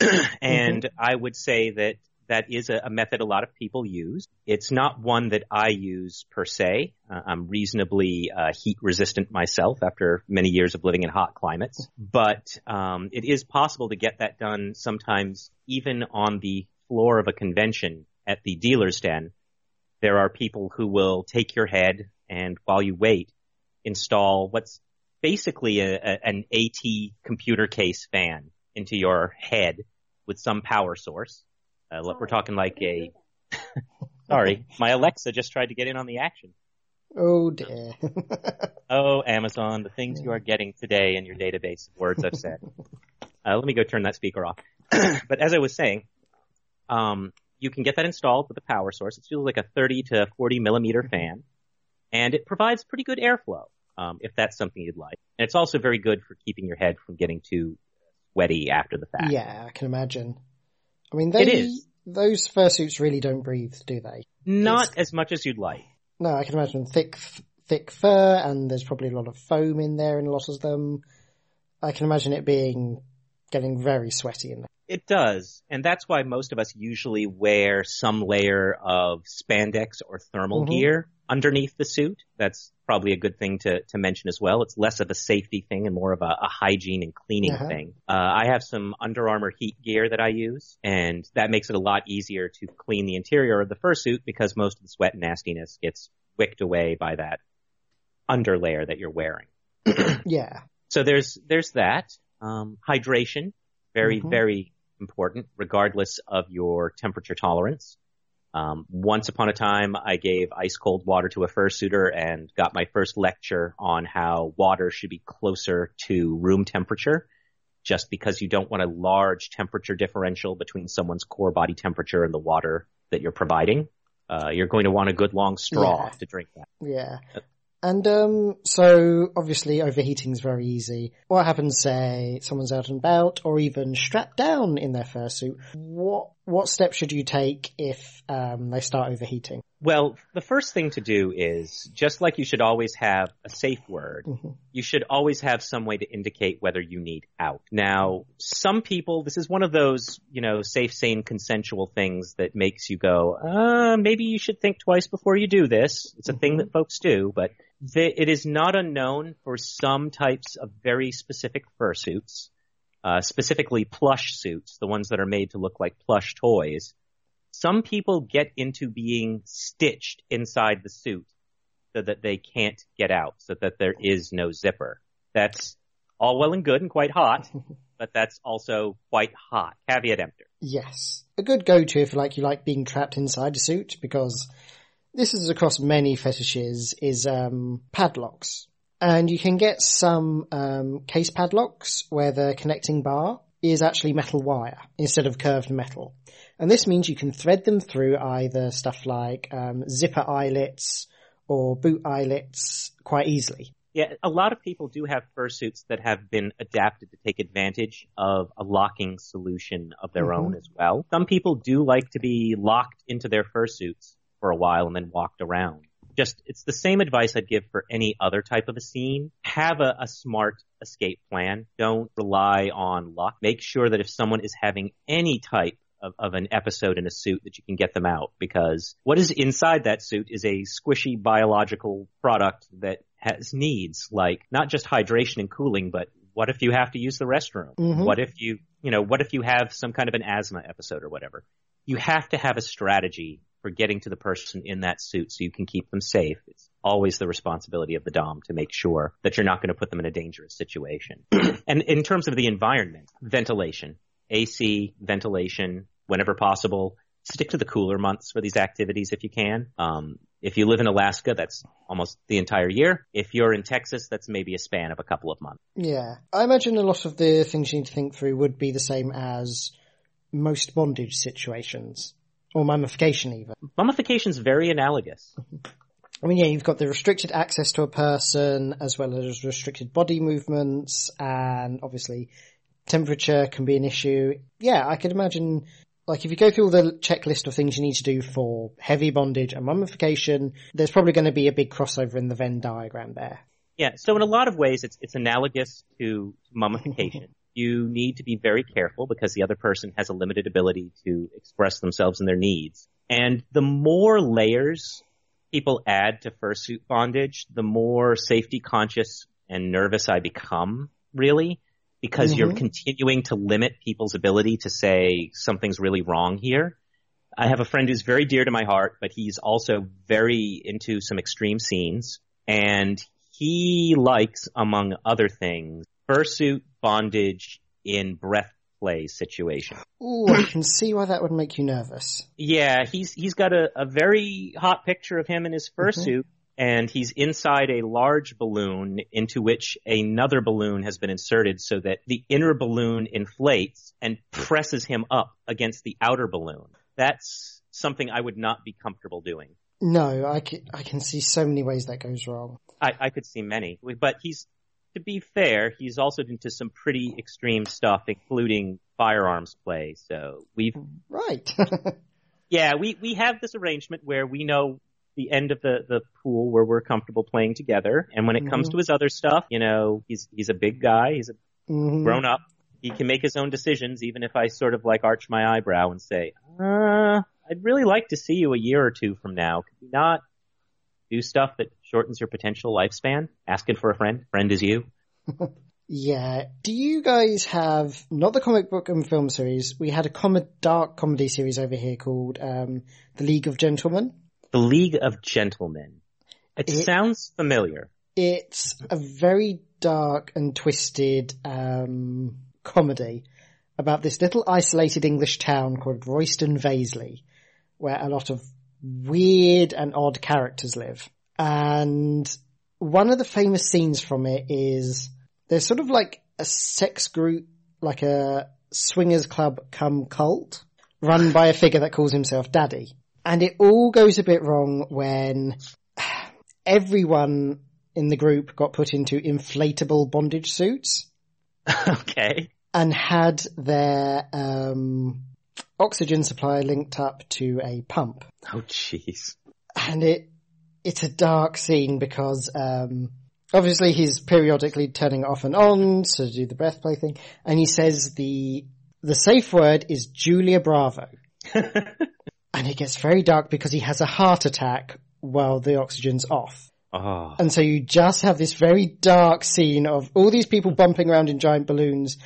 and I would say that that is a, a method a lot of people use. It's not one that I use per se. Uh, I'm reasonably uh, heat resistant myself after many years of living in hot climates, but um, it is possible to get that done sometimes even on the floor of a convention at the dealer's den. There are people who will take your head and while you wait, install what's basically a, a, an AT computer case fan into your head with some power source. Uh, we're talking like a. Sorry, my Alexa just tried to get in on the action. Oh dear. Oh, Amazon, the things you are getting today in your database of words I've said. Uh, let me go turn that speaker off. but as I was saying, um, you can get that installed with a power source. It's usually like a 30 to 40 millimeter fan, and it provides pretty good airflow um, if that's something you'd like. And it's also very good for keeping your head from getting too sweaty after the fact. Yeah, I can imagine. I mean, they, It is. those fursuits really don't breathe, do they? Not as much as you'd like. No, I can imagine thick, thick fur, and there's probably a lot of foam in there in a lot of them. I can imagine it being getting very sweaty in there. It does, and that's why most of us usually wear some layer of spandex or thermal Mhm. gear underneath the suit. That's probably a good thing to, to mention as well. It's less of a safety thing and more of a, a hygiene and cleaning Uh-huh. thing. Uh, I have some Under Armour heat gear that I use, and that makes it a lot easier to clean the interior of the fursuit because most of the sweat and nastiness gets wicked away by that underlayer that you're wearing. Yeah. So there's there's that. Um, hydration, very Mhm. very important, regardless of your temperature tolerance. Um, once upon a time, I gave ice cold water to a fursuiter and got my first lecture on how water should be closer to room temperature. Just because you don't want a large temperature differential between someone's core body temperature and the water that you're providing, uh, you're going to want a good long straw Yeah. to drink that. Yeah. And um so obviously overheating is very easy. What happens say someone's out and about or even strapped down in their fursuit? What what steps should you take if um they start overheating? Well, the first thing to do is just like you should always have a safe word, Mm-hmm. you should always have some way to indicate whether you need out. Now, some people, this is one of those, you know, safe, sane, consensual things that makes you go, uh, maybe you should think twice before you do this. It's a thing that folks do, but the, it is not unknown for some types of very specific fursuits, uh, specifically plush suits, the ones that are made to look like plush toys some people get into being stitched inside the suit so that they can't get out, so that there is no zipper. That's all well and good and quite hot, but that's also quite hot. Caveat emptor. Yes. A good go-to if like you like being trapped inside a suit because this is across many fetishes is um, padlocks. And you can get some um, case padlocks where the connecting bar is actually metal wire instead of curved metal. And this means you can thread them through either stuff like um, zipper eyelets or boot eyelets quite easily. Yeah, a lot of people do have fursuits that have been adapted to take advantage of a locking solution of their Mhm. own as well. Some people do like to be locked into their fursuits for a while and then walked around. Just, it's the same advice I'd give for any other type of a scene. Have a, a smart escape plan. Don't rely on luck. Make sure that if someone is having any type of, of an episode in a suit that you can get them out because what is inside that suit is a squishy biological product that has needs like not just hydration and cooling, but what if you have to use the restroom? Mhm. What if you, you know, what if you have some kind of an asthma episode or whatever? You have to have a strategy for getting to the person in that suit so you can keep them safe. It's always the responsibility of the Dom to make sure that you're not going to put them in a dangerous situation. and in terms of the environment, ventilation, AC, ventilation, whenever possible. Stick to the cooler months for these activities if you can. Um, if you live in Alaska, that's almost the entire year. If you're in Texas, that's maybe a span of a couple of months. Yeah. I imagine a lot of the things you need to think through would be the same as most bondage situations. Or mummification even. Mummification is very analogous. I mean, yeah, you've got the restricted access to a person as well as restricted body movements and obviously temperature can be an issue. Yeah, I could imagine, like, if you go through all the checklist of things you need to do for heavy bondage and mummification, there's probably going to be a big crossover in the Venn diagram there. Yeah, so in a lot of ways, it's it's analogous to mummification. You need to be very careful because the other person has a limited ability to express themselves and their needs. And the more layers people add to fursuit bondage, the more safety conscious and nervous I become, really, because you're Mhm. continuing to limit people's ability to say something's really wrong here. I have a friend who's very dear to my heart, but he's also very into some extreme scenes and he likes, among other things, fursuit bondage in breath play situation. Ooh, I can see why that would make you nervous. Yeah, he's he's got a, a very hot picture of him in his fursuit, mm-hmm. and he's inside a large balloon into which another balloon has been inserted so that the inner balloon inflates and presses him up against the outer balloon. That's something I would not be comfortable doing. No, I can, I can see so many ways that goes wrong. I, I could see many, but he's, to be fair, he's also into some pretty extreme stuff, including firearms play. So we've, Right. yeah, we, we have this arrangement where we know the end of the, the pool where we're comfortable playing together. And when it comes Mhm. to his other stuff, you know, he's, he's a big guy. He's a Mhm. grown up. He can make his own decisions, even if I sort of like arch my eyebrow and say, uh, I'd really like to see you a year or two from now. Could you not do stuff that shortens your potential lifespan? Asking for a friend. Friend is you. Yeah. Do you guys have not the comic book and film series? We had a com- dark comedy series over here called um, The League of Gentlemen. The League of Gentlemen. It, It- sounds familiar. It's a very dark and twisted um, comedy about this little isolated English town called Royston Vasey, where a lot of weird and odd characters live. And one of the famous scenes from it is there's sort of like a sex group, like a swingers club come cult, run by a figure that calls himself Daddy. And it all goes a bit wrong when everyone in the group got put into inflatable bondage suits okay. and had their um, oxygen supply linked up to a pump. Oh jeez. and it it's a dark scene because um, obviously he's periodically turning it off and on to do the breath play thing, and he says the the safe word is Julia Bravo, and it gets very dark because he has a heart attack while the oxygen's off. Oh. And so you just have this very dark scene of all these people bumping around in giant balloons,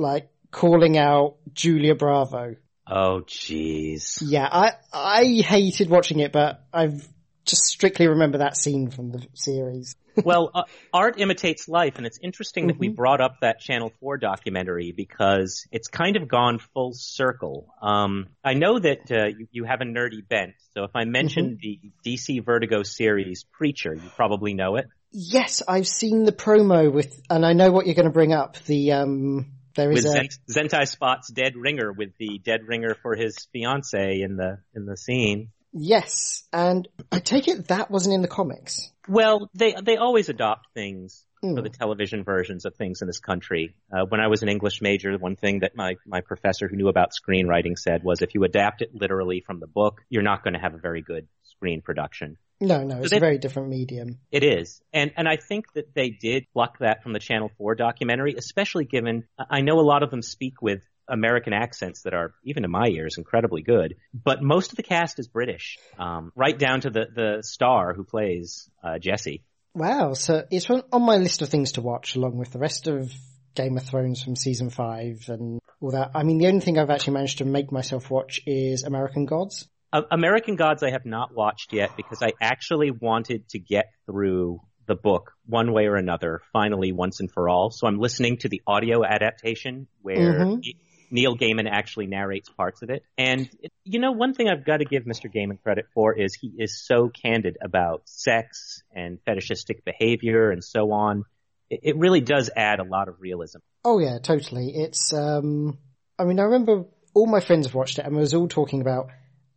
like calling out Julia Bravo. Oh, jeez. Yeah, I I hated watching it, but I've just strictly remember that scene from the series. well, uh, art imitates life, and it's interesting that we Mhm. brought up that Channel 4 documentary because it's kind of gone full circle. Um, I know that uh, you, you have a nerdy bent, so if I mention the DC Vertigo series Preacher, you probably know it. Yes, I've seen the promo with, and I know what you're going to bring up. The um, there With a Zentai Spot's dead ringer, with the dead ringer for his fiance in the in the scene. yes, and I take it that wasn't in the comics. Well, they they always adopt things for Hmm. the television versions of things in this country. Uh, when I was an English major, one thing that my my professor who knew about screenwriting said was, if you adapt it literally from the book, you're not going to have a very good screen production. No, no, it's they- a very different medium. It is, and and I think that they did pluck that from the Channel Four documentary, especially given I know a lot of them speak with American accents that are, even to my ears, incredibly good. But most of the cast is British, um, right down to the the star who plays uh, Jesse. Wow, so it's on on my list of things to watch along with the rest of Game of Thrones from season five and all that. I mean, the only thing I've actually managed to make myself watch is American Gods. Uh, American Gods I have not watched yet because I actually wanted to get through the book one way or another, finally once and for all. So I'm listening to the audio adaptation where Mhm. Ne- Neil Gaiman actually narrates parts of it. And you know, one thing I've got to give Mr. Gaiman credit for is he is so candid about sex and fetishistic behavior and so on. It, it really does add a lot of realism. Oh yeah, totally. It's um, I mean, I remember all my friends have watched it and we was all talking about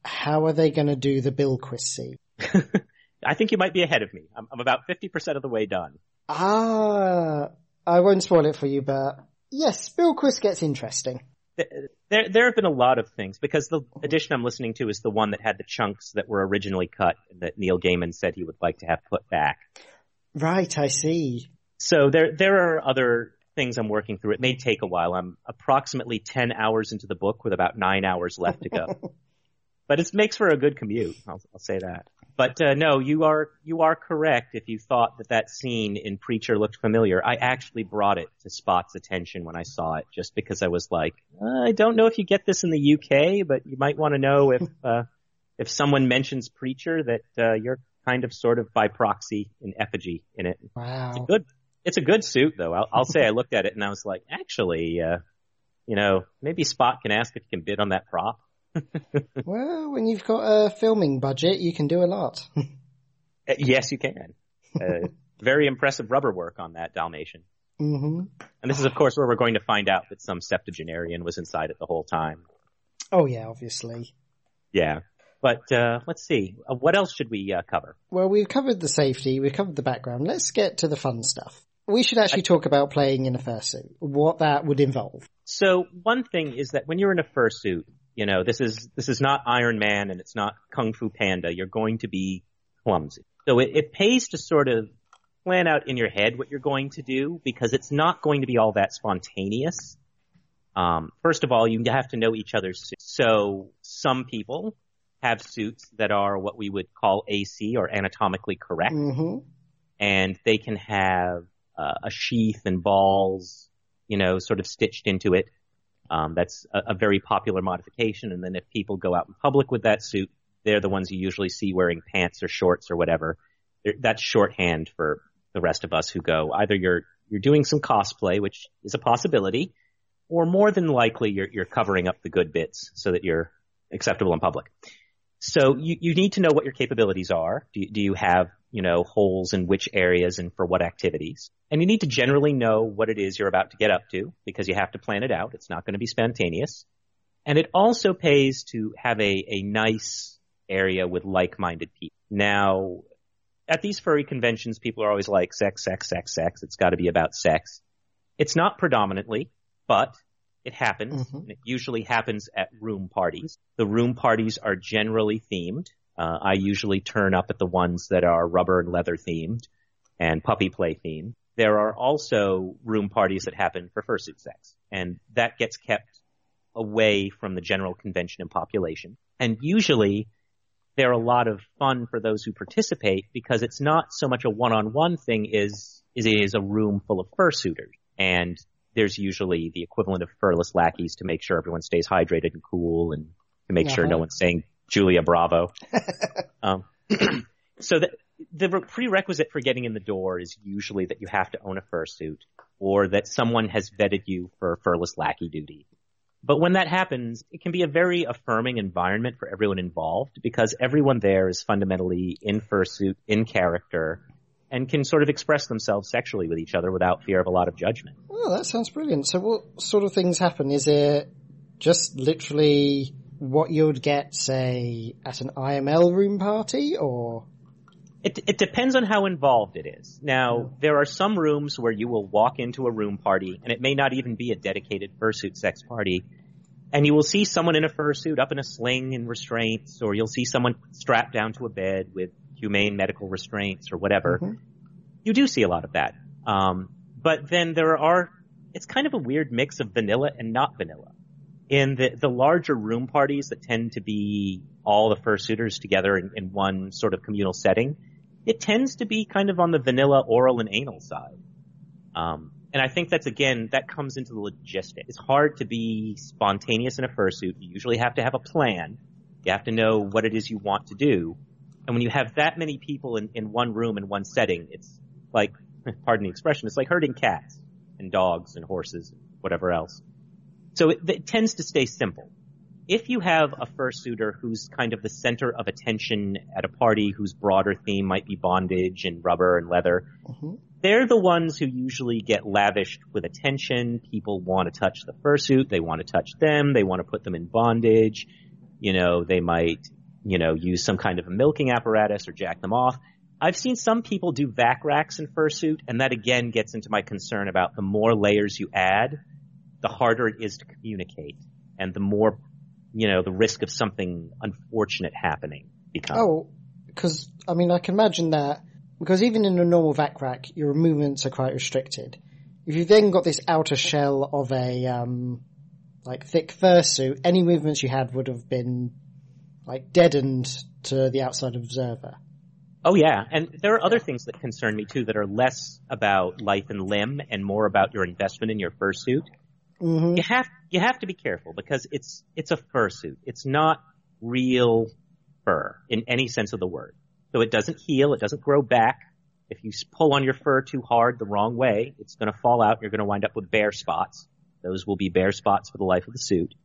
how are they going to do the Bilquis scene. I think you might be ahead of me. I'm, I'm about 50% of the way done. Ah, I won't spoil it for you, but yes, Bilquis gets interesting. there there have been a lot of things because the edition I'm listening to is the one that had the chunks that were originally cut that Neil Gaiman said he would like to have put back. Right, I see. So there there are other things I'm working through. It may take a while. I'm approximately 10 hours into the book with about 9 hours left to go. but it makes for a good commute. I'll, I'll say that. But uh, no, you are you are correct if you thought that that scene in Preacher looked familiar. I actually brought it to Spot's attention when I saw it, just because I was like, uh, I don't know if you get this in the UK, but you might want to know if uh, if someone mentions Preacher that uh, you're kind of sort of by proxy in effigy in it. Wow. It's a good it's a good suit though. I'll, I'll say I looked at it and I was like, actually, uh, you know, maybe Spot can ask if he can bid on that prop. Well, when you've got a filming budget, you can do a lot. Uh, Yes, you can. Uh, very impressive rubber work on that Dalmatian. Mm-hmm. And this is, of course, where we're going to find out that some septuagenarian was inside it the whole time. Oh yeah, obviously. Yeah. But uh, let's see. Uh, what else should we uh, cover? Well, we've covered the safety, we've covered the background. Let's get to the fun stuff. We should actually talk about playing in a fursuit, what that would involve. So one thing is that when you're in a fursuit, you know, this is this is not Iron Man and it's not Kung Fu Panda. You're going to be clumsy. So it, it pays to sort of plan out in your head what you're going to do because it's not going to be all that spontaneous. Um, first of all, you have to know each other's suits. So some people have suits that are what we would call AC or anatomically correct hmm and they can have uh, a sheath and balls, you know, sort of stitched into it. Um, that's a, a very popular modification. And then if people go out in public with that suit, they're the ones you usually see wearing pants or shorts or whatever. They're, that's shorthand for the rest of us who go either you're you're doing some cosplay, which is a possibility, or more than likely you're you're covering up the good bits so that you're acceptable in public. So you, you need to know what your capabilities are. Do you, do you have, you know, holes in which areas and for what activities? And you need to generally know what it is you're about to get up to because you have to plan it out. It's not going to be spontaneous. And it also pays to have a, a nice area with like-minded people. Now, at these furry conventions, people are always like sex, sex, sex, sex. It's got to be about sex. It's not predominantly, but it happens. Mhm. And it usually happens at room parties. The room parties are generally themed. Uh, I usually turn up at the ones that are rubber and leather themed and puppy play themed. There are also room parties that happen for fursuit sex, and that gets kept away from the general convention and population. And usually they're a lot of fun for those who participate because it's not so much a one-on-one thing is is it is a room full of fursuiters and there's usually the equivalent of furless lackeys to make sure everyone stays hydrated and cool and to make uh-huh. sure no one's saying Julia Bravo. um, so the, the prerequisite for getting in the door is usually that you have to own a fursuit or that someone has vetted you for furless lackey duty. But when that happens, it can be a very affirming environment for everyone involved because everyone there is fundamentally in fursuit, in character, and can sort of express themselves sexually with each other without fear of a lot of judgment. Oh, that sounds brilliant. So what sort of things happen? Is it just literally what you would get, say, at an IML room party or? It, it depends on how involved it is. Now, there are some rooms where you will walk into a room party, and it may not even be a dedicated fursuit sex party, and you will see someone in a fursuit up in a sling and restraints, or you'll see someone strapped down to a bed with humane medical restraints or whatever. Mm-hmm. You do see a lot of that. Um, but then there are, it's kind of a weird mix of vanilla and not vanilla. In the, the larger room parties that tend to be all the fursuiters together in, in one sort of communal setting, it tends to be kind of on the vanilla oral and anal side. Um, and I think that's again, that comes into the logistics. It's hard to be spontaneous in a fursuit. You usually have to have a plan. You have to know what it is you want to do. And when you have that many people in, in one room in one setting, it's like, pardon the expression, it's like herding cats and dogs and horses and whatever else. So it, it tends to stay simple if you have a fursuiter who's kind of the center of attention at a party whose broader theme might be bondage and rubber and leather, mm-hmm. they're the ones who usually get lavished with attention. People want to touch the fursuit. They want to touch them. They want to put them in bondage. You know, they might, you know, use some kind of a milking apparatus or jack them off. I've seen some people do vac racks in fursuit, and that again gets into my concern about the more layers you add, the harder it is to communicate and the more you know, the risk of something unfortunate happening become. Oh, because, I mean, I can imagine that, because even in a normal vac rack, your movements are quite restricted. If you've then got this outer shell of a, um, like thick fursuit, any movements you had would have been, like, deadened to the outside observer. Oh yeah, and there are other things that concern me too that are less about life and limb and more about your investment in your fursuit. Mm-hmm. You have you have to be careful because it's it's a fursuit. It's not real fur in any sense of the word. So it doesn't heal. It doesn't grow back. If you pull on your fur too hard the wrong way, it's going to fall out. You're going to wind up with bare spots. Those will be bare spots for the life of the suit.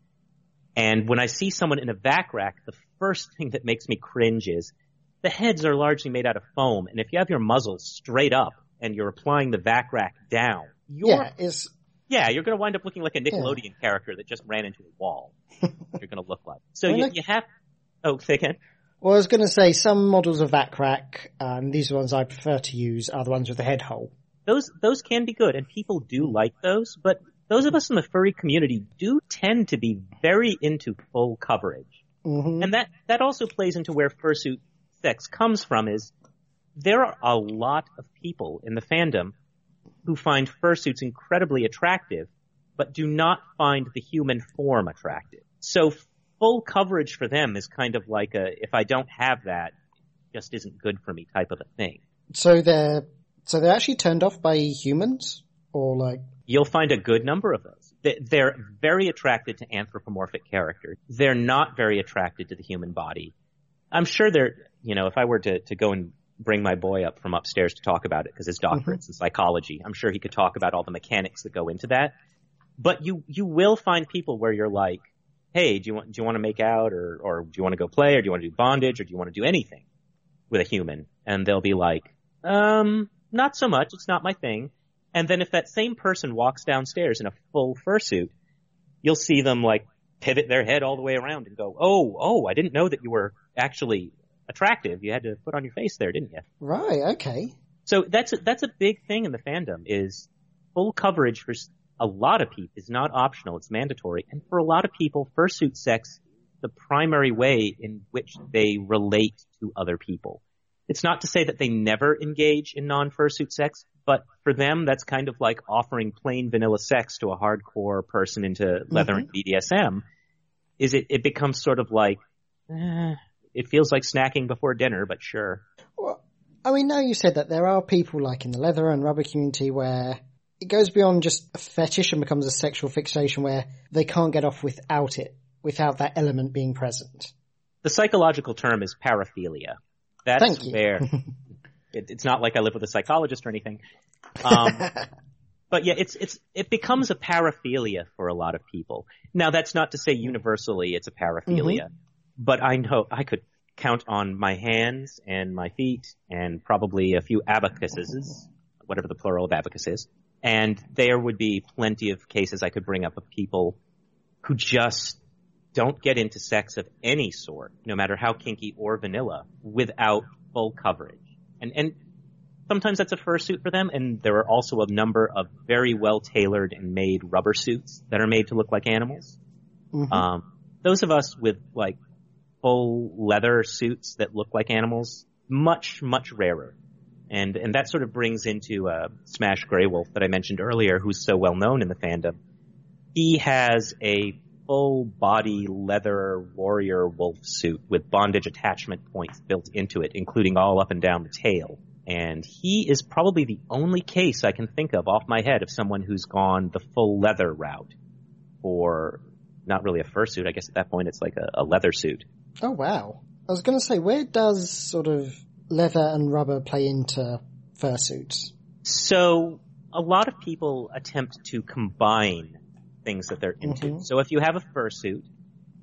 And when I see someone in a vac rack, the first thing that makes me cringe is the heads are largely made out of foam. And if you have your muzzle straight up and you're applying the vac rack down, you're yeah, is yeah, you're going to wind up looking like a Nickelodeon yeah. character that just ran into a wall. you're going to look like. So you, you have. Oh, say again. Well, I was going to say some models of vac rack, um, these are the ones I prefer to use, are the ones with the head hole. Those those can be good, and people do like those. But those of us in the furry community do tend to be very into full coverage, mm-hmm. and that that also plays into where fursuit sex comes from. Is there are a lot of people in the fandom who find fursuits incredibly attractive, but do not find the human form attractive. So full coverage for them is kind of like a, if I don't have that, just isn't good for me type of a thing. So they're, so they're actually turned off by humans? Or like? You'll find a good number of those. They're very attracted to anthropomorphic characters. They're not very attracted to the human body. I'm sure they're, you know, if I were to, to go and bring my boy up from upstairs to talk about it because his doctorate's mm-hmm. in psychology. I'm sure he could talk about all the mechanics that go into that. But you you will find people where you're like, hey, do you want do you want to make out or or do you want to go play or do you want to do bondage or do you want to do anything with a human? And they'll be like, um, not so much. It's not my thing. And then if that same person walks downstairs in a full fursuit, you'll see them like pivot their head all the way around and go, oh, oh, I didn't know that you were actually attractive. You had to put on your face there, didn't you? Right. Okay. So that's a, that's a big thing in the fandom is full coverage for a lot of people is not optional. It's mandatory. And for a lot of people, fursuit sex the primary way in which they relate to other people. It's not to say that they never engage in non-fursuit sex, but for them, that's kind of like offering plain vanilla sex to a hardcore person into leather mm-hmm. and BDSM. Is it, it becomes sort of like, eh, it feels like snacking before dinner, but sure. Well, I mean, now you said that there are people like in the leather and rubber community where it goes beyond just a fetish and becomes a sexual fixation where they can't get off without it, without that element being present. The psychological term is paraphilia. That's where it, it's not like I live with a psychologist or anything. Um, but yeah, it's it's it becomes a paraphilia for a lot of people. Now that's not to say universally it's a paraphilia, mm-hmm. but I know I could count on my hands and my feet and probably a few abacuses, whatever the plural of abacus is. And there would be plenty of cases I could bring up of people who just don't get into sex of any sort, no matter how kinky or vanilla, without full coverage. And, and sometimes that's a fursuit for them, and there are also a number of very well tailored and made rubber suits that are made to look like animals. Mm-hmm. Um, those of us with like full leather suits that look like animals, much, much rarer. And, and that sort of brings into, uh, Smash Grey Wolf that I mentioned earlier, who's so well known in the fandom. He has a full body leather warrior wolf suit with bondage attachment points built into it, including all up and down the tail. And he is probably the only case I can think of off my head of someone who's gone the full leather route or not really a fursuit. I guess at that point it's like a, a leather suit. Oh wow. I was going to say, where does sort of leather and rubber play into fursuits? So a lot of people attempt to combine things that they're into. Mm-hmm. So if you have a fursuit,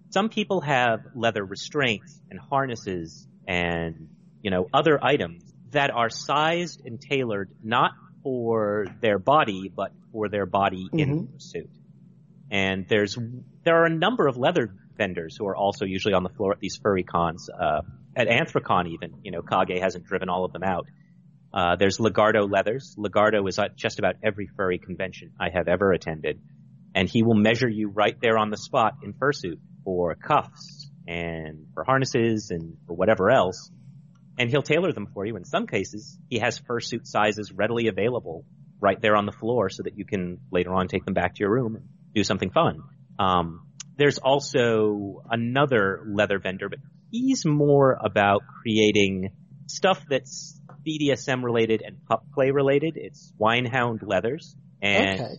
some people have leather restraints and harnesses and, you know, other items that are sized and tailored not for their body, but for their body mm-hmm. in the suit. And there's, there are a number of leather vendors who are also usually on the floor at these furry cons, uh, at Anthrocon even, you know, Kage hasn't driven all of them out. Uh, there's Legardo Leathers. Legardo is at just about every furry convention I have ever attended and he will measure you right there on the spot in fursuit for cuffs and for harnesses and for whatever else. And he'll tailor them for you. In some cases, he has fursuit sizes readily available right there on the floor so that you can later on take them back to your room and do something fun. Um, there's also another leather vendor, but he's more about creating stuff that's BDSM related and pup play related. It's Swinehound Leathers. And okay.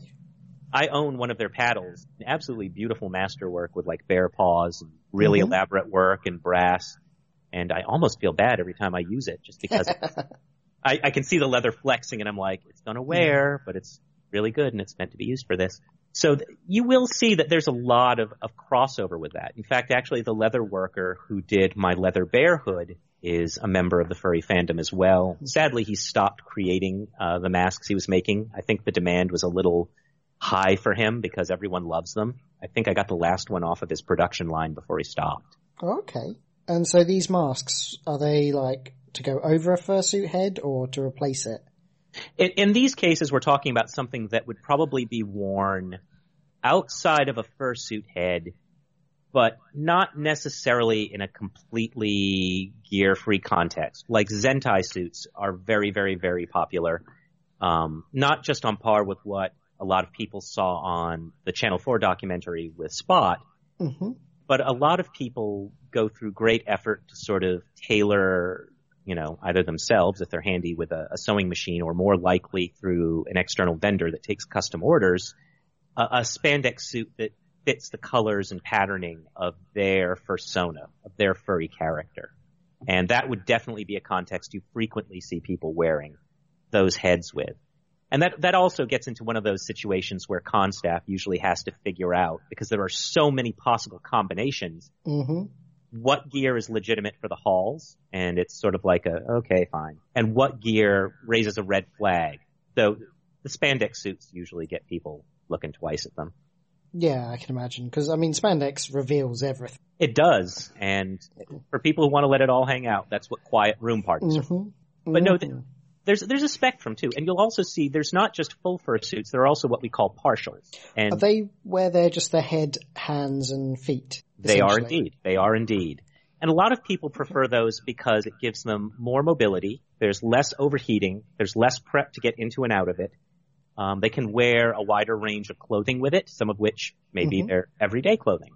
I own one of their paddles, absolutely beautiful masterwork with like bear paws and really mm-hmm. elaborate work and brass. And I almost feel bad every time I use it just because I, I, can see the leather flexing and I'm like, it's gonna wear, but it's really good and it's meant to be used for this. So th- you will see that there's a lot of, of crossover with that. In fact, actually the leather worker who did my leather bear hood is a member of the furry fandom as well. Sadly, he stopped creating uh, the masks he was making. I think the demand was a little high for him because everyone loves them. I think I got the last one off of his production line before he stopped. Okay. And so these masks, are they like to go over a fursuit head or to replace it? In, in these cases, we're talking about something that would probably be worn outside of a fursuit head, but not necessarily in a completely gear-free context. Like Zentai suits are very, very, very popular. Um, not just on par with what a lot of people saw on the Channel 4 documentary with Spot. Mm-hmm. But a lot of people go through great effort to sort of tailor, you know, either themselves if they're handy with a, a sewing machine or more likely through an external vendor that takes custom orders, a, a spandex suit that fits the colors and patterning of their persona, of their furry character. And that would definitely be a context you frequently see people wearing those heads with. And that, that also gets into one of those situations where con staff usually has to figure out, because there are so many possible combinations, mm-hmm. what gear is legitimate for the halls, and it's sort of like a, okay, fine. And what gear raises a red flag. So the spandex suits usually get people looking twice at them. Yeah, I can imagine. Because, I mean, spandex reveals everything. It does. And for people who want to let it all hang out, that's what quiet room parties mm-hmm. are. But mm-hmm. no, there's there's a spectrum too, and you'll also see there's not just full fursuits. There are also what we call partials. And are they where they're just the head, hands, and feet? They are indeed. They are indeed. And a lot of people prefer those because it gives them more mobility. There's less overheating. There's less prep to get into and out of it. Um, they can wear a wider range of clothing with it, some of which may be mm-hmm. their everyday clothing.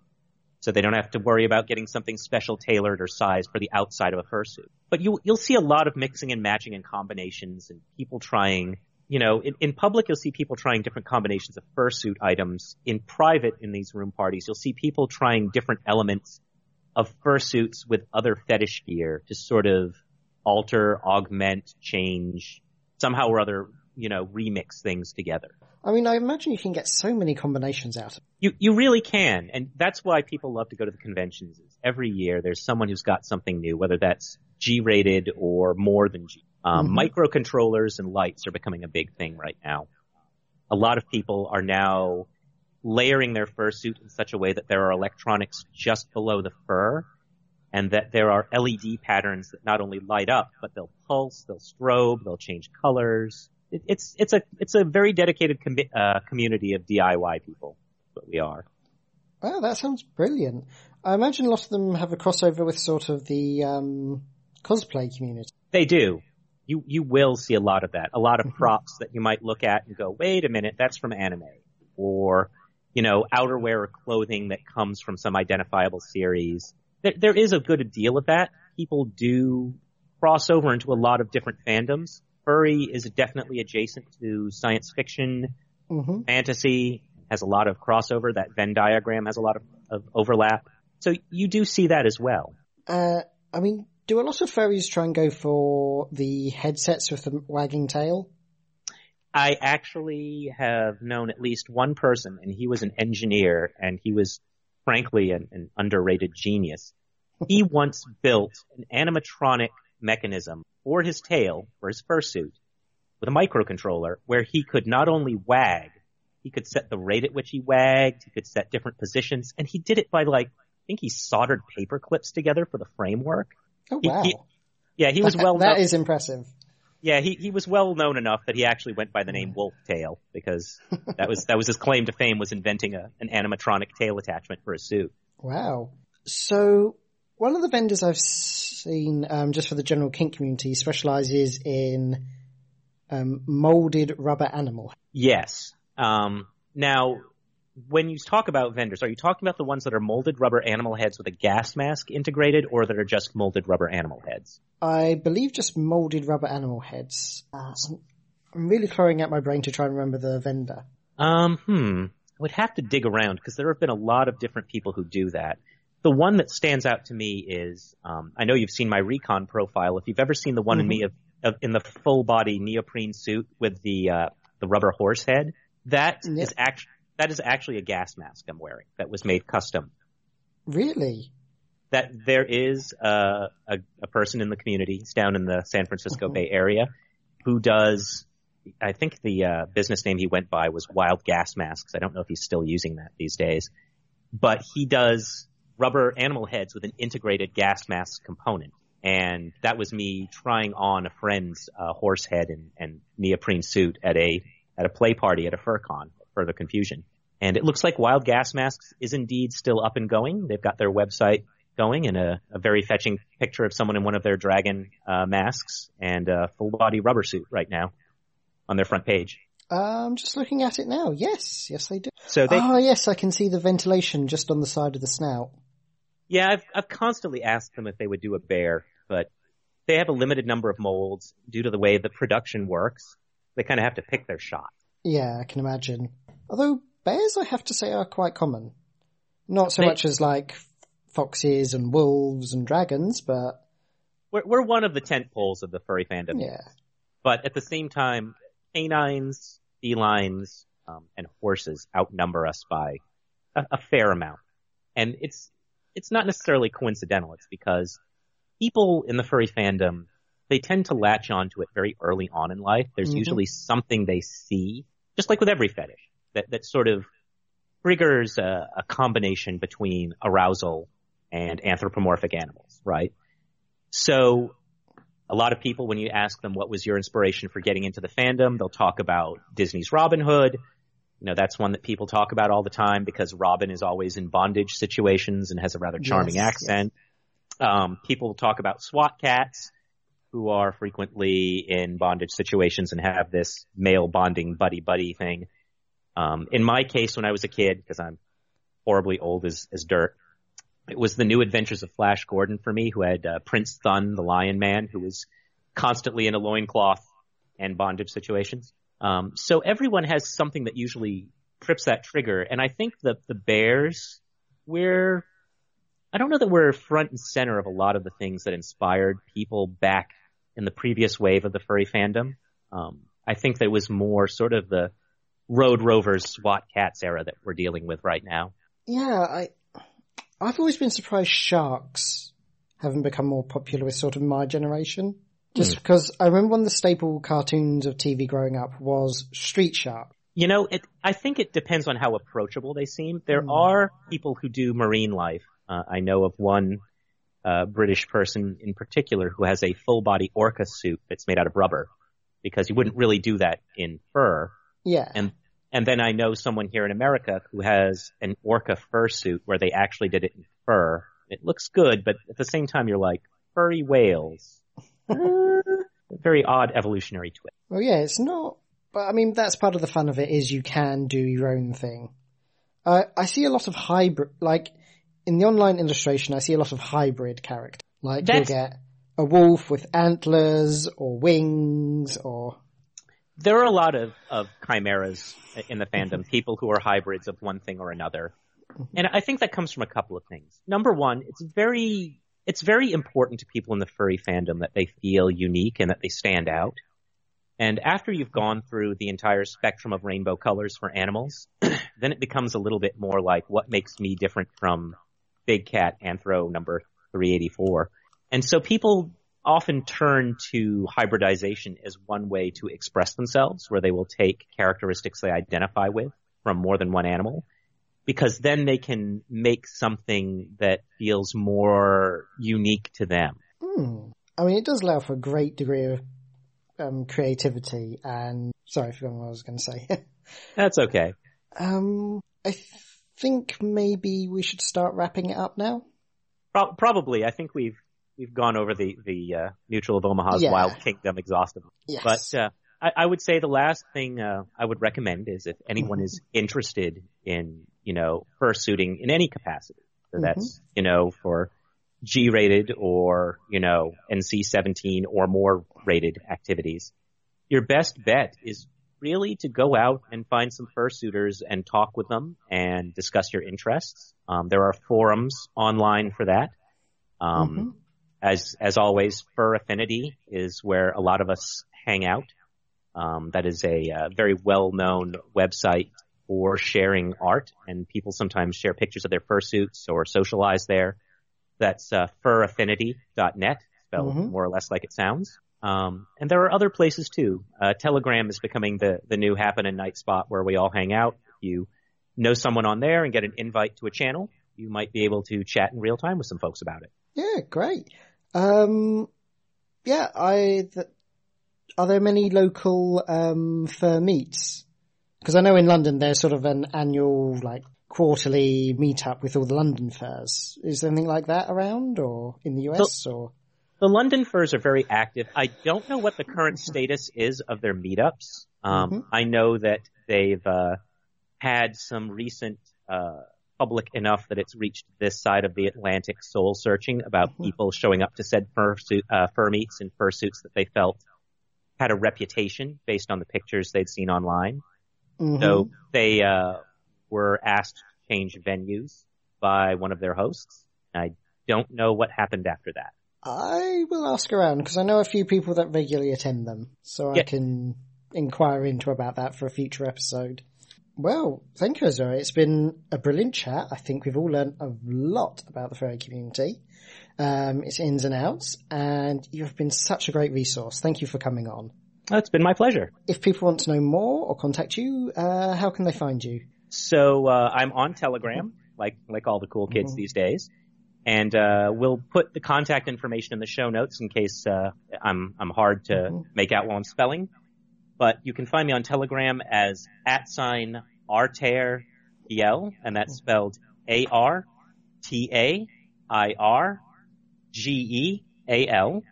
So they don't have to worry about getting something special tailored or sized for the outside of a fursuit. But you, you'll see a lot of mixing and matching and combinations and people trying you know, in, in, public, you'll see people trying different combinations of fursuit items. In private, in these room parties, you'll see people trying different elements of fursuits with other fetish gear to sort of alter, augment, change, somehow or other, you know, remix things together. I mean, I imagine you can get so many combinations out of it. You, you really can. And that's why people love to go to the conventions. Every year there's someone who's got something new, whether that's G-rated or more than G. Um, mm-hmm. Microcontrollers and lights are becoming a big thing right now. A lot of people are now layering their fursuit in such a way that there are electronics just below the fur and that there are LED patterns that not only light up, but they'll pulse, they'll strobe, they'll change colors. It, it's, it's a, it's a very dedicated com- uh, community of DIY people. What we are. Wow, that sounds brilliant. I imagine a lot of them have a crossover with sort of the, um, cosplay community. They do you you will see a lot of that. A lot of mm-hmm. props that you might look at and go, wait a minute, that's from anime, or you know, outerwear or clothing that comes from some identifiable series. There, there is a good deal of that. People do cross over into a lot of different fandoms. Furry is definitely adjacent to science fiction, mm-hmm. fantasy has a lot of crossover. That Venn diagram has a lot of, of overlap. So you do see that as well. Uh, I mean, do a lot of furries try and go for the headsets with the wagging tail? I actually have known at least one person, and he was an engineer, and he was frankly an, an underrated genius. He once built an animatronic mechanism for his tail, for his fursuit, with a microcontroller, where he could not only wag, he could set the rate at which he wagged, he could set different positions, and he did it by like, I think he soldered paper clips together for the framework. Oh wow! He, he, yeah, he was well. that is impressive. Yeah, he he was well known enough that he actually went by the name Wolf Tail because that was that was his claim to fame was inventing a, an animatronic tail attachment for a suit. Wow. So one of the vendors I've seen, um, just for the general kink community, specializes in um, molded rubber animal. Yes. Um, now, when you talk about vendors, are you talking about the ones that are molded rubber animal heads with a gas mask integrated or that are just molded rubber animal heads? I believe just molded rubber animal heads. Uh, I'm really throwing out my brain to try and remember the vendor. Um, hmm. I would have to dig around because there have been a lot of different people who do that. The one that stands out to me is, um, I know you've seen my recon profile. If you've ever seen the one mm-hmm. in me of, of, in the full body neoprene suit with the, uh, the rubber horse head, that yep. is actually, that is actually a gas mask I'm wearing that was made custom. Really? That there is a, a, a person in the community, it's down in the San Francisco mm-hmm. Bay Area, who does, I think the uh, business name he went by was Wild Gas Masks. I don't know if he's still using that these days. But he does rubber animal heads with an integrated gas mask component. And that was me trying on a friend's uh, horse head and, and neoprene suit at a at a play party at a fur con further confusion. And it looks like Wild Gas Masks is indeed still up and going. They've got their website going and a, a very fetching picture of someone in one of their dragon uh, masks and a full body rubber suit right now on their front page. I'm just looking at it now. Yes, yes, they do. So they, oh, yes, I can see the ventilation just on the side of the snout. Yeah, I've I've constantly asked them if they would do a bear, but they have a limited number of molds due to the way the production works. They kind of have to pick their shot. Yeah, I can imagine. Although bears, I have to say, are quite common. Not so they, much as like foxes and wolves and dragons, but we're, we're one of the tent poles of the furry fandom. Yeah. But at the same time, canines, felines, um, and horses outnumber us by a, a fair amount. And it's, it's not necessarily coincidental. It's because people in the furry fandom, they tend to latch on to it very early on in life. There's mm-hmm. usually something they see just like with every fetish, that, that sort of triggers a, a combination between arousal and anthropomorphic animals, right? So a lot of people, when you ask them what was your inspiration for getting into the fandom, they'll talk about Disney's Robin Hood, You know, that's one that people talk about all the time because Robin is always in bondage situations and has a rather charming Yes, accent. Um, people talk about SWAT Kats who are frequently in bondage situations and have this male bonding buddy buddy thing. Um, in my case, when I was a kid, because I'm horribly old as, as dirt, it was the new adventures of Flash Gordon for me, who had uh, Prince Thun, the Lion Man, who was constantly in a loincloth and bondage situations. Um, so everyone has something that usually trips that trigger, and I think that the bears, we're, I don't know that we're front and center of a lot of the things that inspired people back in the previous wave of the furry fandom. Um, I think that was more sort of the Road Rovers SWAT Kats era that we're dealing with right now. Yeah, I, I've always been surprised sharks haven't become more popular with sort of my generation. Just because I remember one of the staple cartoons of TV growing up was Street Shark. You know, it, I think it depends on how approachable they seem. There Hmm. are people who do marine life. Uh, I know of one uh, British person in particular who has a full body orca suit that's made out of rubber because you wouldn't really do that in fur. Yeah. And and then I know someone here in America who has an orca fur suit where they actually did it in fur. It looks good, but at the same time you're like furry whales. Very odd evolutionary twist. Well, yeah, it's not, but I mean, that's part of the fun of it is you can do your own thing. Uh, I see a lot of hybrid, like, in the online illustration, I see a lot of hybrid characters. Like, That's- you'll get a wolf with antlers, or wings, or, there are a lot of, of chimeras in the fandom, people who are hybrids of one thing or another. And I think that comes from a couple of things. Number one, it's very, it's very important to people in the furry fandom that they feel unique and that they stand out. And after you've gone through the entire spectrum of rainbow colors for animals, then it becomes a little bit more like what makes me different from Big Cat Anthro number 384. And so people often turn to hybridization as one way to express themselves, where they will take characteristics they identify with from more than one animal, because then they can make something that feels more unique to them. hmm. I mean, it does allow for a great degree of um, creativity and, sorry, I forgot what I was going to say. That's okay. um, I th- think maybe we should start wrapping it up now. Pro- probably, I think we've we've gone over the the uh, Mutual of Omaha's Yeah. Wild Kingdom exhaustively. Yes. But uh, I, I would say the last thing uh, I would recommend is if anyone is interested in, you know, fursuiting in any capacity, so that's, you know, for G-rated or, you know, NC-17 or more rated activities, your best bet is really to go out and find some fursuiters and talk with them and discuss your interests. Um, there are forums online for that. Um, as as always, Fur Affinity is where a lot of us hang out. Um, that is a uh, very well known website for sharing art, and people sometimes share pictures of their fursuits or socialize there. That's uh, furaffinity.net, spelled Mhm. more or less like it sounds. Um, and there are other places too. Uh, Telegram is becoming the the new happen and night spot where we all hang out. If you know someone on there and get an invite to a channel, you might be able to chat in real time with some folks about it. Yeah, great. Um, yeah, I. Th- are there many local um, fur meets? Because I know in London there's sort of an annual, like quarterly meetup with all the London furs. Is there anything like that around, or in the US, or? The London Furs are very active. I don't know what the current status is of their meetups. Um, Mhm. I know that they've uh, had some recent uh, public enough that it's reached this side of the Atlantic soul searching about Mhm. people showing up to said fur, suit, uh, fur meets and fursuits that they felt had a reputation based on the pictures they'd seen online. Mhm. So they uh, were asked to change venues by one of their hosts. I don't know what happened after that. I will ask around because I know a few people that regularly attend them, so I can inquire into about that for a future episode. Well, thank you, Arzhur. It's been a brilliant chat. I think we've all learned a lot about the furry community, um, its ins and outs, and you've been such a great resource. Thank you for coming on. It's been my pleasure. If people want to know more or contact you, uh, how can they find you? So uh, I'm on Telegram, like like all the cool kids Mhm. these days, and uh, we'll put the contact information in the show notes in case uh, I'm I'm hard to Mhm. make out while I'm spelling. But you can find me on Telegram as at sign Artair and that's spelled A R T A I R G E A L.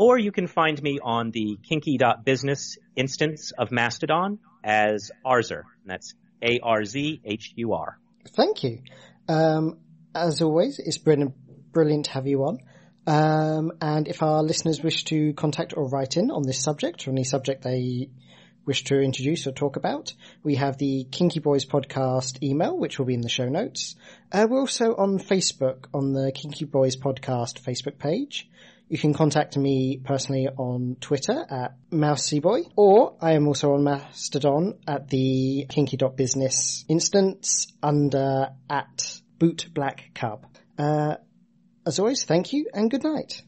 Or you can find me on the kinky.business instance of Mastodon as Arzhur. And that's A R Z H U R. Thank you. Um, as always, it's brilliant, brilliant to have you on. Um, and if our listeners wish to contact or write in on this subject or any subject they wish to introduce or talk about, we have the Kinky Boys podcast email, which will be in the show notes. Uh, we're also on Facebook on the Kinky Boys podcast Facebook page. You can contact me personally on Twitter at MouseSeaboy, or I am also on Mastodon at the kinky.business instance under at Boot Black Cub. Uh, as always, thank you and good night.